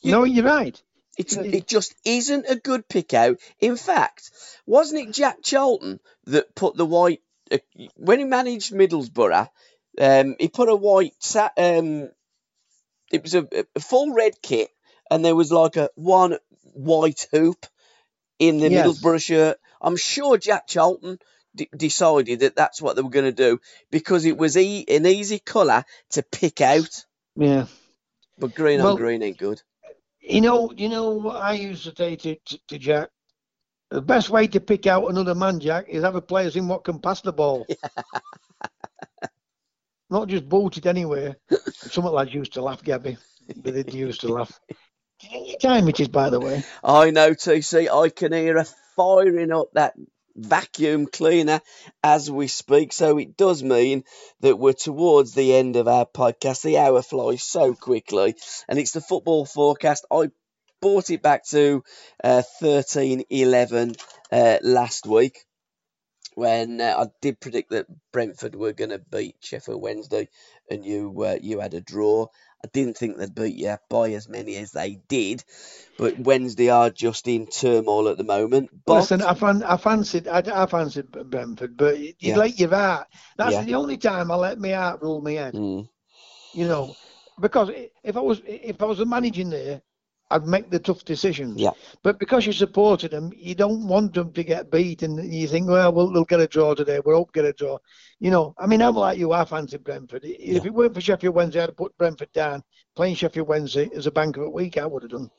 You- no, you're right. It's It- it just isn't a good pick out. In fact, wasn't it Jack Charlton that put the white uh, when he managed Middlesbrough? Um, he put a white um, it was a, a full red kit, and there was like a one white hoop in the Yes. Middlesbrough shirt. I'm sure Jack Charlton d- decided that that's what they were going to do because it was e- an easy colour to pick out. Yeah. But green Well- on green ain't good. You know, you know what I used to say to, to, to Jack. The best way to pick out another man, Jack, is have a players in what can pass the ball. Not just boot it anywhere. Some of lads used to laugh, Gabby. But they used to laugh. Do you know what time it is, by the way? I know, TC. I can hear her firing up that vacuum cleaner as we speak. So it does mean that we're towards the end of our podcast. The hour flies so quickly, and it's the football forecast. I brought it back to uh, thirteen eleven uh, last week when uh, I did predict that Brentford were going to beat Sheffield Wednesday, and you uh, you had a draw. I didn't think they'd beat you by as many as they did, but Wednesday are just in turmoil at the moment. But Listen, I, fan, I fancied, I, I fancied Brentford, but you Yeah. let your heart. That's Yeah. the only time I let my heart rule my head. Mm, You know, because if I was if I was managing there, I'd make the tough decisions. Yeah. But because you supported them, you don't want them to get beat, and you think, well, we'll they'll get a draw today. We'll hope get a draw. You know, I mean, I'm like you. I fancy Brentford. If it weren't for Sheffield Wednesday, I'd have put Brentford down. Playing Sheffield Wednesday as a bank of a week, I would have done.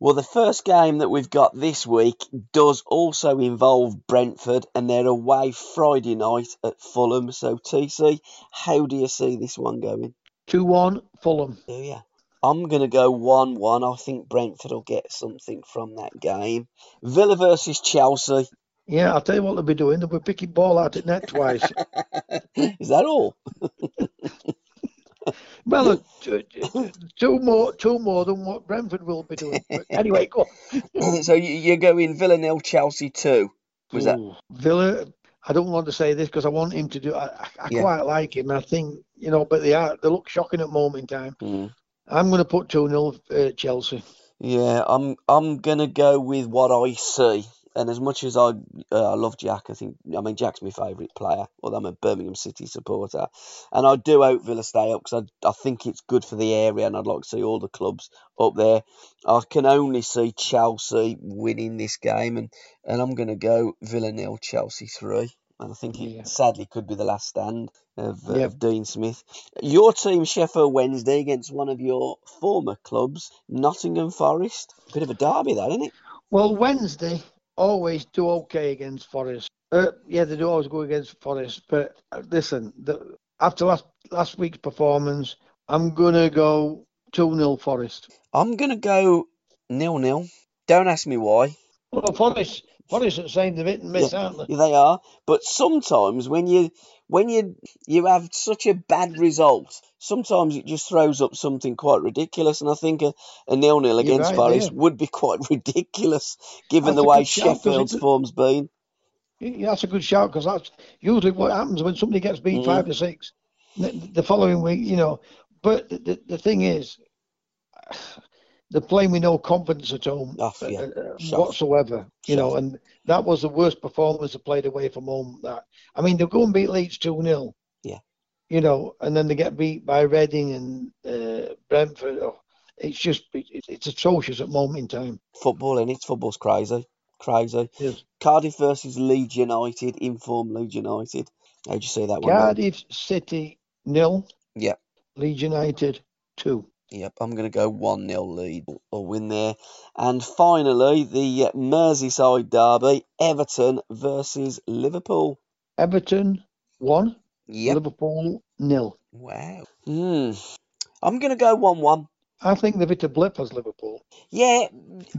well, the first game that we've got this week does also involve Brentford, and they're away Friday night at Fulham. So, TC, how do you see this one going? Two one, Fulham. Do you? I'm going to go 1 1. I think Brentford will get something from that game. Villa versus Chelsea. Yeah, I'll tell you what they'll be doing. They'll be picking ball out at net twice. Is that all? Well, uh, two, two more, two more than what Brentford will be doing. But anyway, go. on. so you- you're going Villa nil, Chelsea 2. Was that? Villa? I don't want to say this because I want him to do. I, I I Yeah. quite like him. I think you know, but they are they look shocking at the moment in time. Mm. I'm going to put 2 0 uh, Chelsea. Yeah, I'm I'm gonna go with what I see. And as much as I uh, I love Jack, I think I mean Jack's my favourite player. Although I'm a Birmingham City supporter, and I do hope Villa stay up because I I think it's good for the area, and I'd like to see all the clubs up there. I can only see Chelsea winning this game, and and I'm gonna go Villa nil, Chelsea three. And I think it Yeah. sadly could be the last stand of, uh, Yeah. of Dean Smith. Your team, Sheffield Wednesday, against one of your former clubs, Nottingham Forest. Bit of a derby, that, isn't it? Well, Wednesday always do okay against Forest. Uh, yeah, they do always go against Forest. But uh, listen, the, after last last week's performance, I'm gonna go two 0 Forest. I'm going to go nil nil. Don't ask me why. Well, Forest, Are saying they've hit and miss, aren't they? They are. But sometimes when you when you you have such a bad result, sometimes it just throws up something quite ridiculous. And I think a, a nil nil against right Forest there. would be quite ridiculous given That's the way shout, Sheffield's it- form's been. Yeah, that's a good shout because that's usually what happens when somebody gets beat Mhm. five to six. The, the following week, you know. But the, the, the thing is, they're playing with no confidence at home Oh, yeah. uh, uh, whatsoever. You know, and that was the worst performance they played away from home. That I mean, they'll go and beat Leeds two 0 Yeah. You know, and then they get beat by Reading and uh, Brentford. Oh, it's just it, it's atrocious at the moment in time. Football, and it's football's crazy, crazy. Yes. Cardiff versus Leeds United, informed Leeds United. How'd you see that one? Cardiff City nil. Yeah. Leeds United two. Yep, I'm going to go 1 0 lead or win there. And finally, the Merseyside derby Everton versus Liverpool. Everton one. Yep. Liverpool nil. Wow. Hmm. I'm going to go 1 1. I think they've hit a blip as Liverpool. Yeah.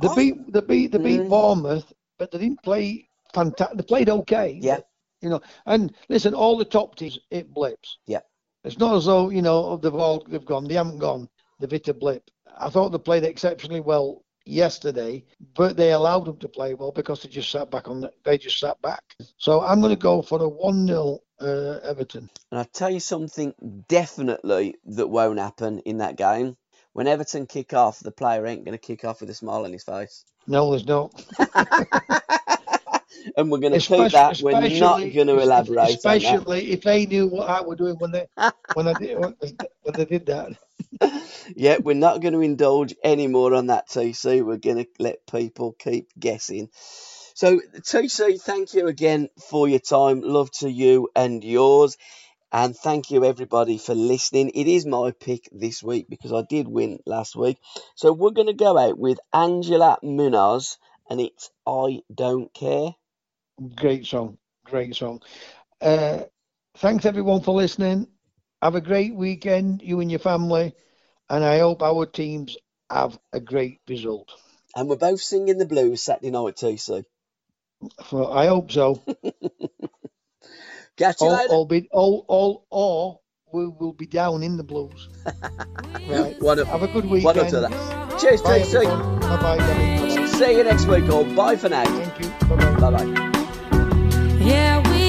They I- beat they beat they beat Mm. Bournemouth, but they didn't play fantastic. They played okay. Yeah. but, you know, and listen, all the top teams it blips. Yeah. It's not as though you know they've all they've gone. They haven't gone. They've hit a blip. I thought they played exceptionally well yesterday, but they allowed them to play well because they just sat back on. The, they just sat back. So I'm going to go for a one 0 uh, Everton. And I'll tell you something definitely that won't happen in that game. When Everton kick off, the player ain't going to kick off with a smile on his face. No, there's not. and we're going to Especially- keep that. We're not going to elaborate. Especially if they knew what I were doing when they when I did when they did that. Yeah, we're not going to indulge any more on that, TC. We're going to let people keep guessing. So, TC, thank you again for your time. Love to you and yours. And thank you, everybody, for listening. It is my pick this week because I did win last week. So, we're going to go out with Angela Munoz, and it's I Don't Care. Great song, great song. Uh, thanks everyone for listening. Have a great weekend, you and your family, and I hope our teams have a great result. And we're both singing the blues Saturday night, TC. So I hope so. Catch you All, later. all be all all or we will be down in the blues. right. One Have a good One weekend. up to that. Cheers, Bye TC. Bye bye. Bye See you next week, all. Bye for now. Thank you. Bye bye. Bye bye. Yeah, with